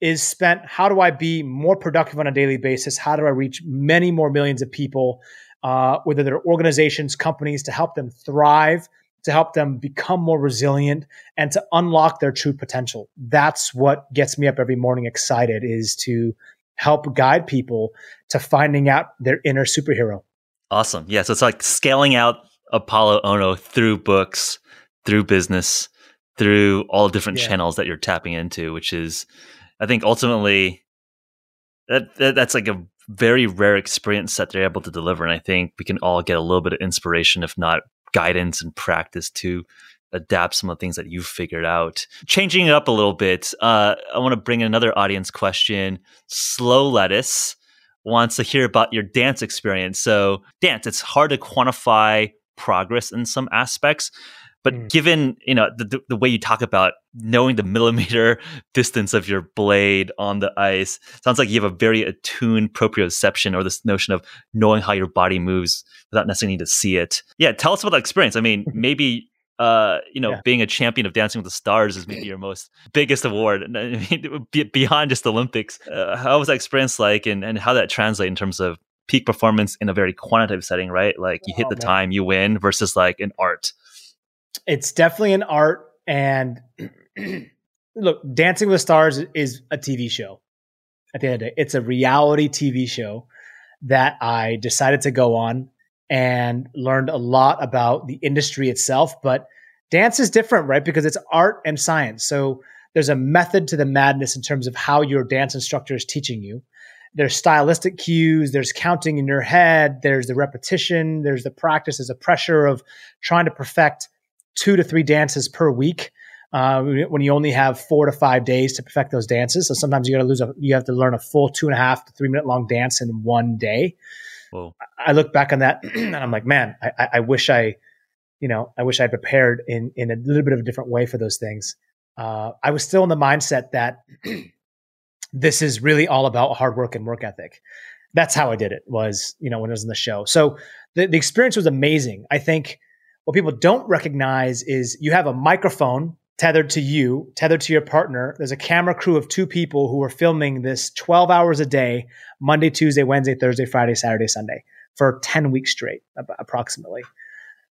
is spent. How do I be more productive on a daily basis? How do I reach many more millions of people? Uh, whether they're organizations, companies, to help them thrive, to help them become more resilient, and to unlock their true potential. That's what gets me up every morning excited is to help guide people to finding out their inner superhero. Awesome. Yeah. So it's like scaling out Apolo Ohno through books, through business, through all different yeah. channels that you're tapping into, which is, I think ultimately that, that that's like a very rare experience that they're able to deliver. And I think we can all get a little bit of inspiration, if not guidance and practice to adapt some of the things that you've figured out. Changing it up a little bit, uh, I want to bring another audience question. Slow Lettuce wants to hear about your dance experience. So, dance, it's hard to quantify progress in some aspects. But mm. given you know the, the way you talk about knowing the <laughs> millimeter distance of your blade on the ice, sounds like you have a very attuned proprioception or this notion of knowing how your body moves without necessarily needing to see it. Yeah, tell us about that experience. I mean, <laughs> maybe uh, you know, yeah. being a champion of Dancing with the Stars is maybe your most biggest award. I mean, beyond just Olympics, uh, how was that experience like, and and how that translate in terms of peak performance in a very quantitative setting, right? Like you hit oh, the time, you win, versus like an art it's definitely an art and <clears throat> look dancing with stars is a tv show. At the end of the day it's a reality tv show that i decided to go on and learned a lot about the industry itself but dance is different right? Because it's art and science. So there's a method to the madness in terms of how your dance instructor is teaching you. There's stylistic cues there's counting in your head there's the repetition there's the practice there's a pressure of trying to perfect two to three dances per week. Uh, when you only have four to five days to perfect those dances, so sometimes you got to lose a, you have to learn a full two and a half to three minute long dance in one day. Whoa. I look back on that <clears throat> and I'm like, man, I, I wish I, you know, I wish I prepared in in a little bit of a different way for those things. Uh, I was still in the mindset that <clears throat> this is really all about hard work and work ethic. That's how I did it. Was you know when I was in the show. So the the experience was amazing. I think what people don't recognize is you have a microphone tethered to you, tethered to your partner. There's a camera crew of two people who are filming this 12 hours a day, Monday, Tuesday, Wednesday, Thursday, Friday, Saturday, Sunday for 10 weeks straight, approximately.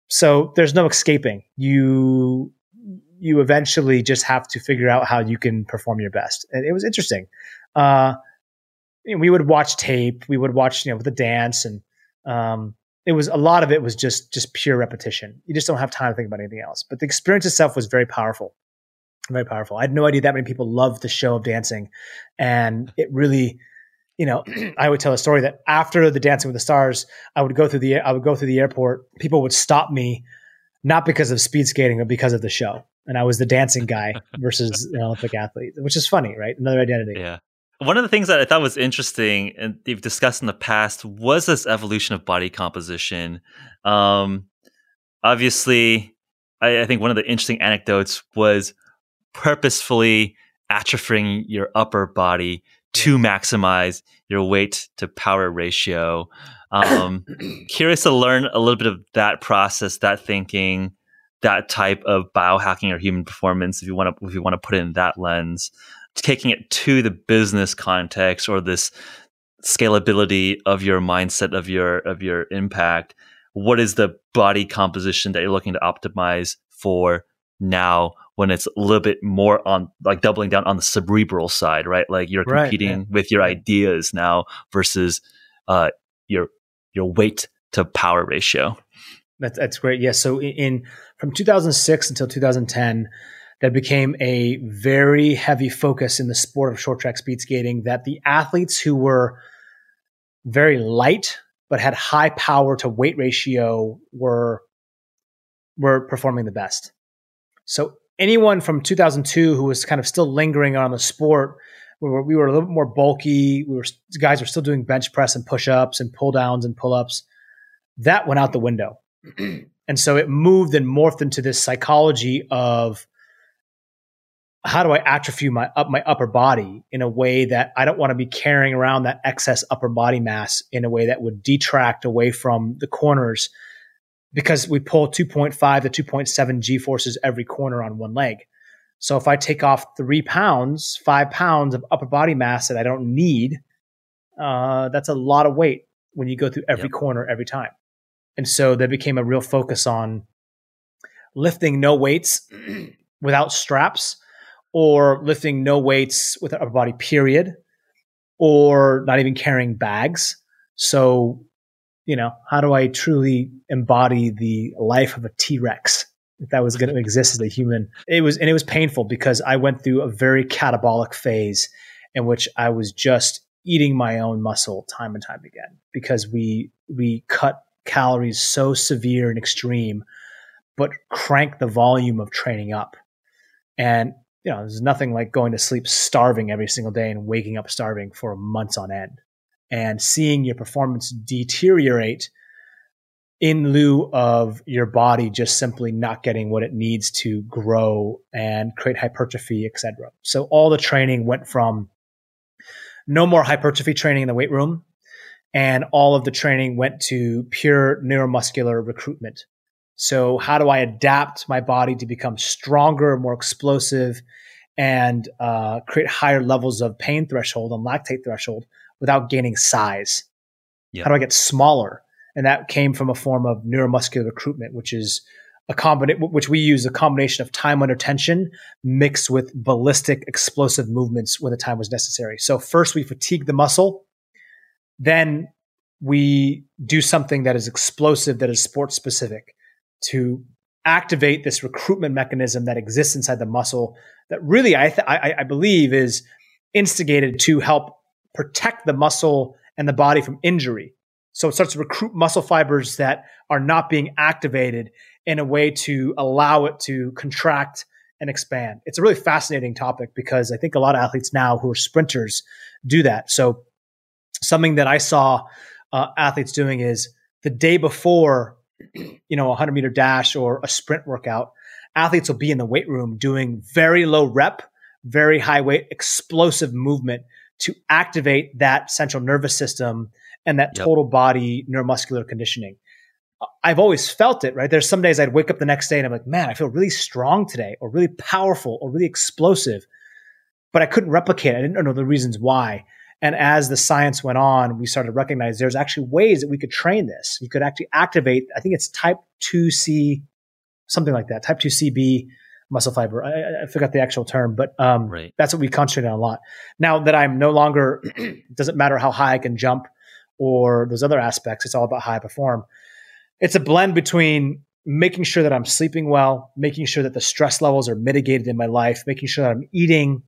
So there's no escaping. You you eventually just have to figure out how you can perform your best. And it was interesting. Uh, we would watch tape. We would watch, you know, the dance and um, it was a lot of it was just just pure repetition. You just don't have time to think about anything else. But the experience itself was very powerful. Very powerful. I had no idea that many people loved the show of dancing. And it really, you know, <clears throat> I would tell a story that after the Dancing with the Stars, I would go through the I would go through the airport. People would stop me, not because of speed skating, but because of the show. And I was the dancing guy <laughs> versus an Olympic athlete, which is funny, right? Another identity. Yeah. One of the things that I thought was interesting and you've discussed in the past was this evolution of body composition. Um, obviously, I, I think one of the interesting anecdotes was purposefully atrophying your upper body to maximize your weight to power ratio. Um, <clears throat> curious to learn a little bit of that process, that thinking, that type of biohacking or human performance, if you want to, if you want to put it in that lens, taking it to the business context or this scalability of your mindset of your of your impact. What is the body composition that you're looking to optimize for now? when it's a little bit more on like doubling down on the cerebral side, right? Like you're competing right, with your ideas now versus uh, your your weight to power ratio. That's that's great. Yes. Yeah, so in, in from 2006 until 2010, that became a very heavy focus in the sport of short track speed skating. That the athletes who were very light but had high power to weight ratio were were performing the best. So anyone from 2002 who was kind of still lingering on the sport, we were, we were a little bit more bulky. We were guys were still doing bench press and push ups and pull downs and pull ups. That went out the window, <clears throat> and so it moved and morphed into this psychology of how do I atrophy my up my upper body in a way that I don't want to be carrying around that excess upper body mass in a way that would detract away from the corners because we pull 2.5 to 2.7 G forces every corner on one leg. So if I take off three pounds, five pounds of upper body mass that I don't need, uh, that's a lot of weight when you go through every yep. corner every time. And so there became a real focus on lifting no weights <clears throat> without straps or lifting no weights with our upper body period or not even carrying bags. So you know, how do I truly embody the life of a T Rex if that was going to exist as a human? It was, and it was painful because I went through a very catabolic phase in which I was just eating my own muscle time and time again because we we cut calories so severe and extreme, but crank the volume of training up. And you know, there's nothing like going to sleep starving every single day and waking up starving for months on end and seeing your performance deteriorate in lieu of your body just simply not getting what it needs to grow and create hypertrophy, etc. So all the training went from no more hypertrophy training in the weight room, and all of the training went to pure neuromuscular recruitment. So how do I adapt my body to become stronger, more explosive, and uh, create higher levels of pain threshold and lactate threshold? without gaining size? How do I get smaller? And that came from a form of neuromuscular recruitment, which is a combination, which we use a combination of time under tension mixed with ballistic explosive movements when the time was necessary. So first we fatigue the muscle, then we do something that is explosive, that is sports specific to activate this recruitment mechanism that exists inside the muscle that really I, th- I, I believe is instigated to help protect the muscle and the body from injury. So it starts to recruit muscle fibers that are not being activated in a way to allow it to contract and expand. It's a really fascinating topic because I think a lot of athletes now who are sprinters do that. So something that I saw uh, athletes doing is the day before, you know, a 100 meter dash or a sprint workout, athletes will be in the weight room doing very low rep, very high weight, explosive movement to activate that central nervous system and that yep. total body neuromuscular conditioning. I've always felt it, right? There's some days I'd wake up the next day and I'm like, man, I feel really strong today or really powerful or really explosive, but I couldn't replicate it. I didn't know the reasons why. And as the science went on, we started to recognize there's actually ways that we could train this. You could actually activate, I think it's type 2C, something like that, type 2CB muscle fiber. I, I forgot the actual term, but um, right. that's what we concentrate on a lot. Now that I'm no longer, <clears throat> doesn't matter how high I can jump or those other aspects. It's all about how I perform. It's a blend between making sure that I'm sleeping well, making sure that the stress levels are mitigated in my life, making sure that I'm eating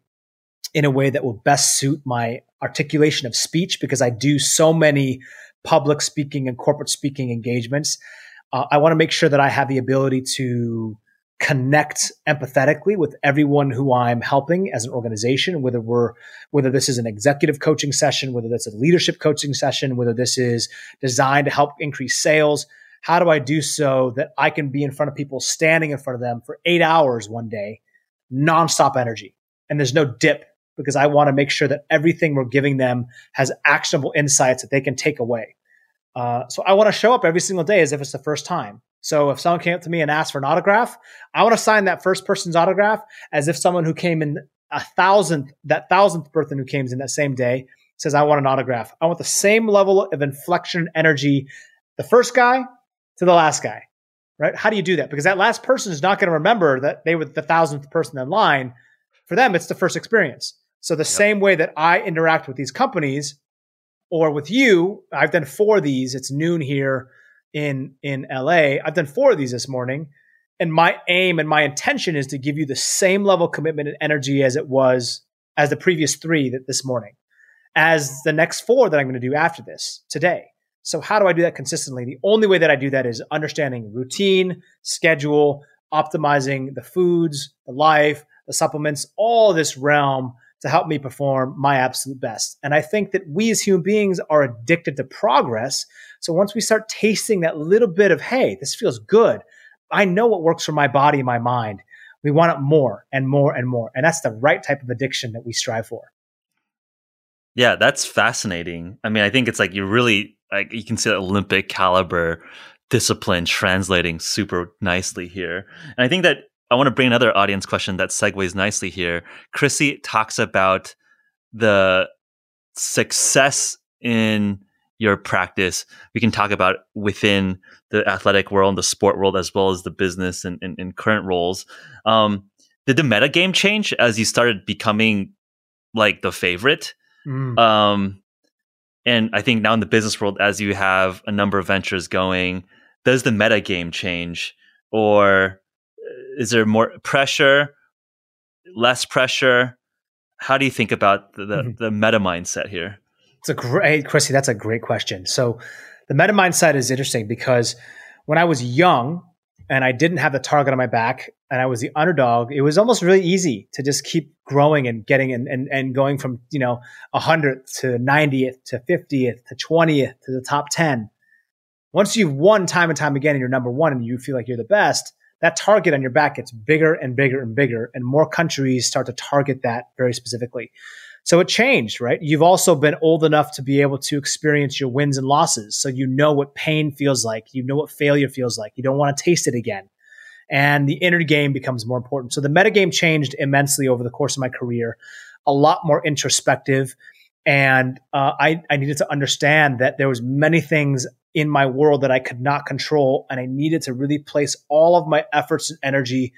in a way that will best suit my articulation of speech because I do so many public speaking and corporate speaking engagements. Uh, I want to make sure that I have the ability to connect empathetically with everyone who I'm helping as an organization, whether we're, whether this is an executive coaching session, whether that's a leadership coaching session, whether this is designed to help increase sales. How do I do so that I can be in front of people, standing in front of them for eight hours one day, nonstop energy? And there's no dip because I want to make sure that everything we're giving them has actionable insights that they can take away. Uh, so I want to show up every single day as if it's the first time. So if someone came up to me and asked for an autograph, I want to sign that first person's autograph as if someone who came in a thousandth, that thousandth person who came in that same day says, I want an autograph. I want the same level of inflection energy, the first guy to the last guy, right? How do you do that? Because that last person is not going to remember that they were the thousandth person in line. For them, it's the first experience. So the yep. same way that I interact with these companies or with you, I've done four of these. It's noon here in in LA. I've done four of these this morning. And my aim and my intention is to give you the same level of commitment and energy as it was as the previous three that this morning, as the next four that I'm going to do after this today. So how do I do that consistently? The only way that I do that is understanding routine, schedule, optimizing the foods, the life, the supplements, all this realm to help me perform my absolute best. And I think that we as human beings are addicted to progress. So once we start tasting that little bit of, hey, this feels good, I know what works for my body and my mind. We want it more and more and more. And that's the right type of addiction that we strive for. Yeah, that's fascinating. I mean, I think it's like you really like you can see that Olympic caliber discipline translating super nicely here. And I think that I want to bring another audience question that segues nicely here. Chrissy talks about the success in your practice. We can talk about within the athletic world, the sport world, as well as the business and, and, and current roles. Um, did the meta game change as you started becoming like the favorite? Mm. Um, and I think now in the business world, as you have a number of ventures going, does the meta game change or is there more pressure, less pressure? How do you think about the, the, mm-hmm. the meta mindset here? It's a great, Chrissy. That's a great question. So, the meta mindset is interesting because when I was young and I didn't have the target on my back and I was the underdog, it was almost really easy to just keep growing and getting and, and, and going from, you know, 100th to 90th to 50th to 20th to the top 10. Once you've won time and time again and you're number one and you feel like you're the best, that target on your back gets bigger and bigger and bigger, and more countries start to target that very specifically. So it changed, right? You've also been old enough to be able to experience your wins and losses. So you know what pain feels like. You know what failure feels like. You don't want to taste it again. And the inner game becomes more important. So the metagame changed immensely over the course of my career, a lot more introspective. And uh, I, I needed to understand that there was many things in my world that I could not control. And I needed to really place all of my efforts and energy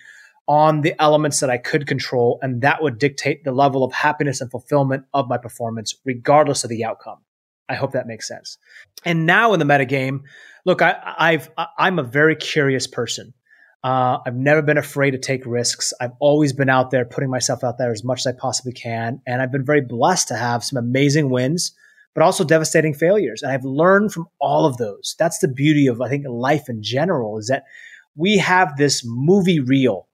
on the elements that I could control. And that would dictate the level of happiness and fulfillment of my performance, regardless of the outcome. I hope that makes sense. And now in the metagame, look, I, I've, I'm a very curious person. Uh, I've never been afraid to take risks. I've always been out there, putting myself out there as much as I possibly can. And I've been very blessed to have some amazing wins but also devastating failures. And I've learned from all of those. That's the beauty of, I think, life in general is that we have this movie reel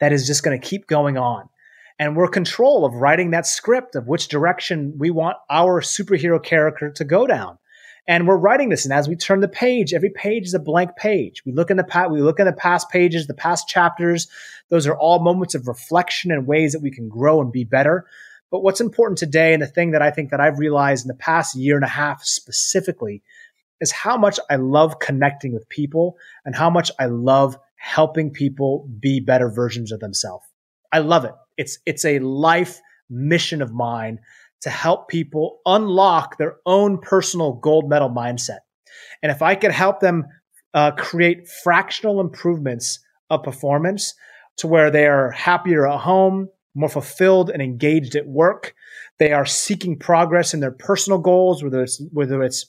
that is just going to keep going on. And we're control of writing that script of which direction we want our superhero character to go down. And we're writing this, and as we turn the page, every page is a blank page. We look in the past, we look in the past pages, the past chapters. Those are all moments of reflection and ways that we can grow and be better. But what's important today, and the thing that I think that I've realized in the past year and a half specifically, is how much I love connecting with people and how much I love helping people be better versions of themselves. I love it. It's it's a life mission of mine to help people unlock their own personal gold medal mindset. And if I could help them uh, create fractional improvements of performance to where they are happier at home, more fulfilled and engaged at work. They are seeking progress in their personal goals, whether it's whether it's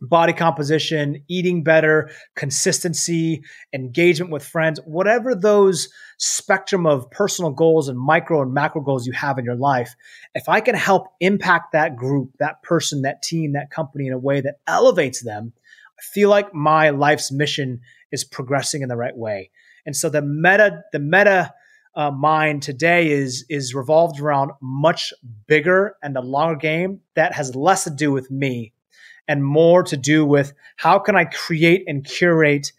body composition, eating better, consistency, engagement with friends, whatever those spectrum of personal goals and micro and macro goals you have in your life, if I can help impact that group, that person, that team, that company in a way that elevates them, I feel like my life's mission is progressing in the right way. And so the meta, the meta uh, mind today is is revolved around much bigger and a longer game that has less to do with me and more to do with how can I create and curate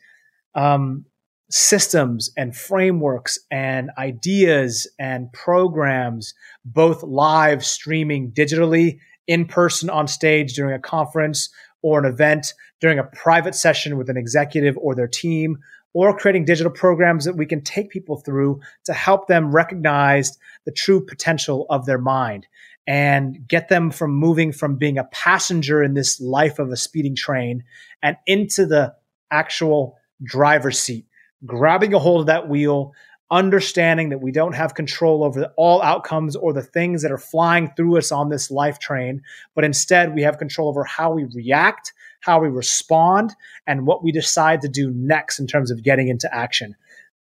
um, systems and frameworks and ideas and programs, both live streaming digitally, in person on stage during a conference or an event, during a private session with an executive or their team, or creating digital programs that we can take people through to help them recognize the true potential of their mind and get them from moving from being a passenger in this life of a speeding train and into the actual driver's seat, grabbing a hold of that wheel, understanding that we don't have control over all outcomes or the things that are flying through us on this life train, but instead we have control over how we react, how we respond, and what we decide to do next in terms of getting into action.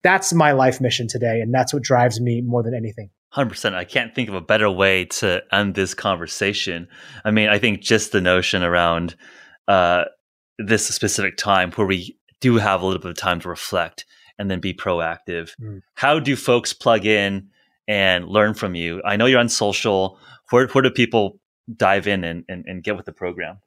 That's my life mission today, and that's what drives me more than anything. 100%. I can't think of a better way to end this conversation. I mean, I think just the notion around uh, this specific time where we do have a little bit of time to reflect and then be proactive. Mm. How do folks plug in and learn from you? I know you're on social. Where, where do people dive in and, and, and get with the program?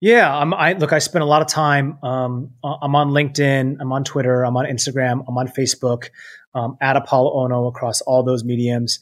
Yeah, I'm, I look. I spend a lot of time. Um, I'm on LinkedIn. I'm on Twitter. I'm on Instagram. I'm on Facebook. Um, at Apolo Ohno across all those mediums.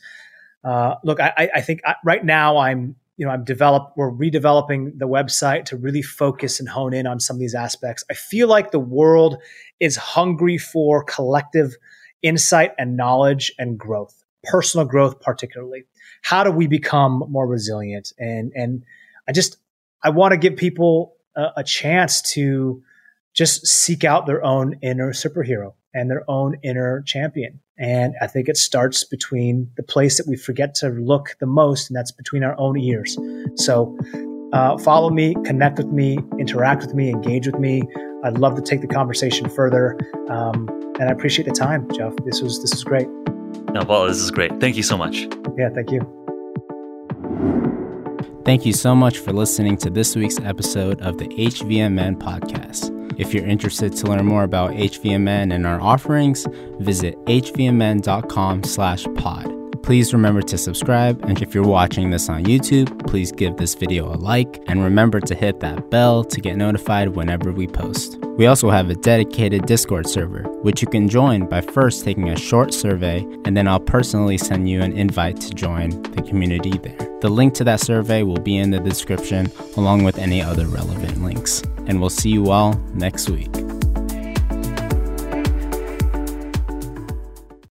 Uh, look, I, I think I, right now I'm you know I'm develop. We're redeveloping the website to really focus and hone in on some of these aspects. I feel like the world is hungry for collective insight and knowledge and growth, personal growth particularly. How do we become more resilient? And and I just I want to give people a, a chance to just seek out their own inner superhero and their own inner champion. And I think it starts between the place that we forget to look the most, and that's between our own ears. So uh, follow me, connect with me, interact with me, engage with me. I'd love to take the conversation further. Um, and I appreciate the time, Jeff. This was this was great. No, Paul, this is great. Thank you so much. Yeah, thank you. Thank you so much for listening to this week's episode of the HVMN podcast. If you're interested to learn more about HVMN and our offerings, visit hvmn.com/pod. Please remember to subscribe, and if you're watching this on YouTube, please give this video a like, and remember to hit that bell to get notified whenever we post. We also have a dedicated Discord server, which you can join by first taking a short survey, and then I'll personally send you an invite to join the community there. The link to that survey will be in the description, along with any other relevant links. And we'll see you all next week.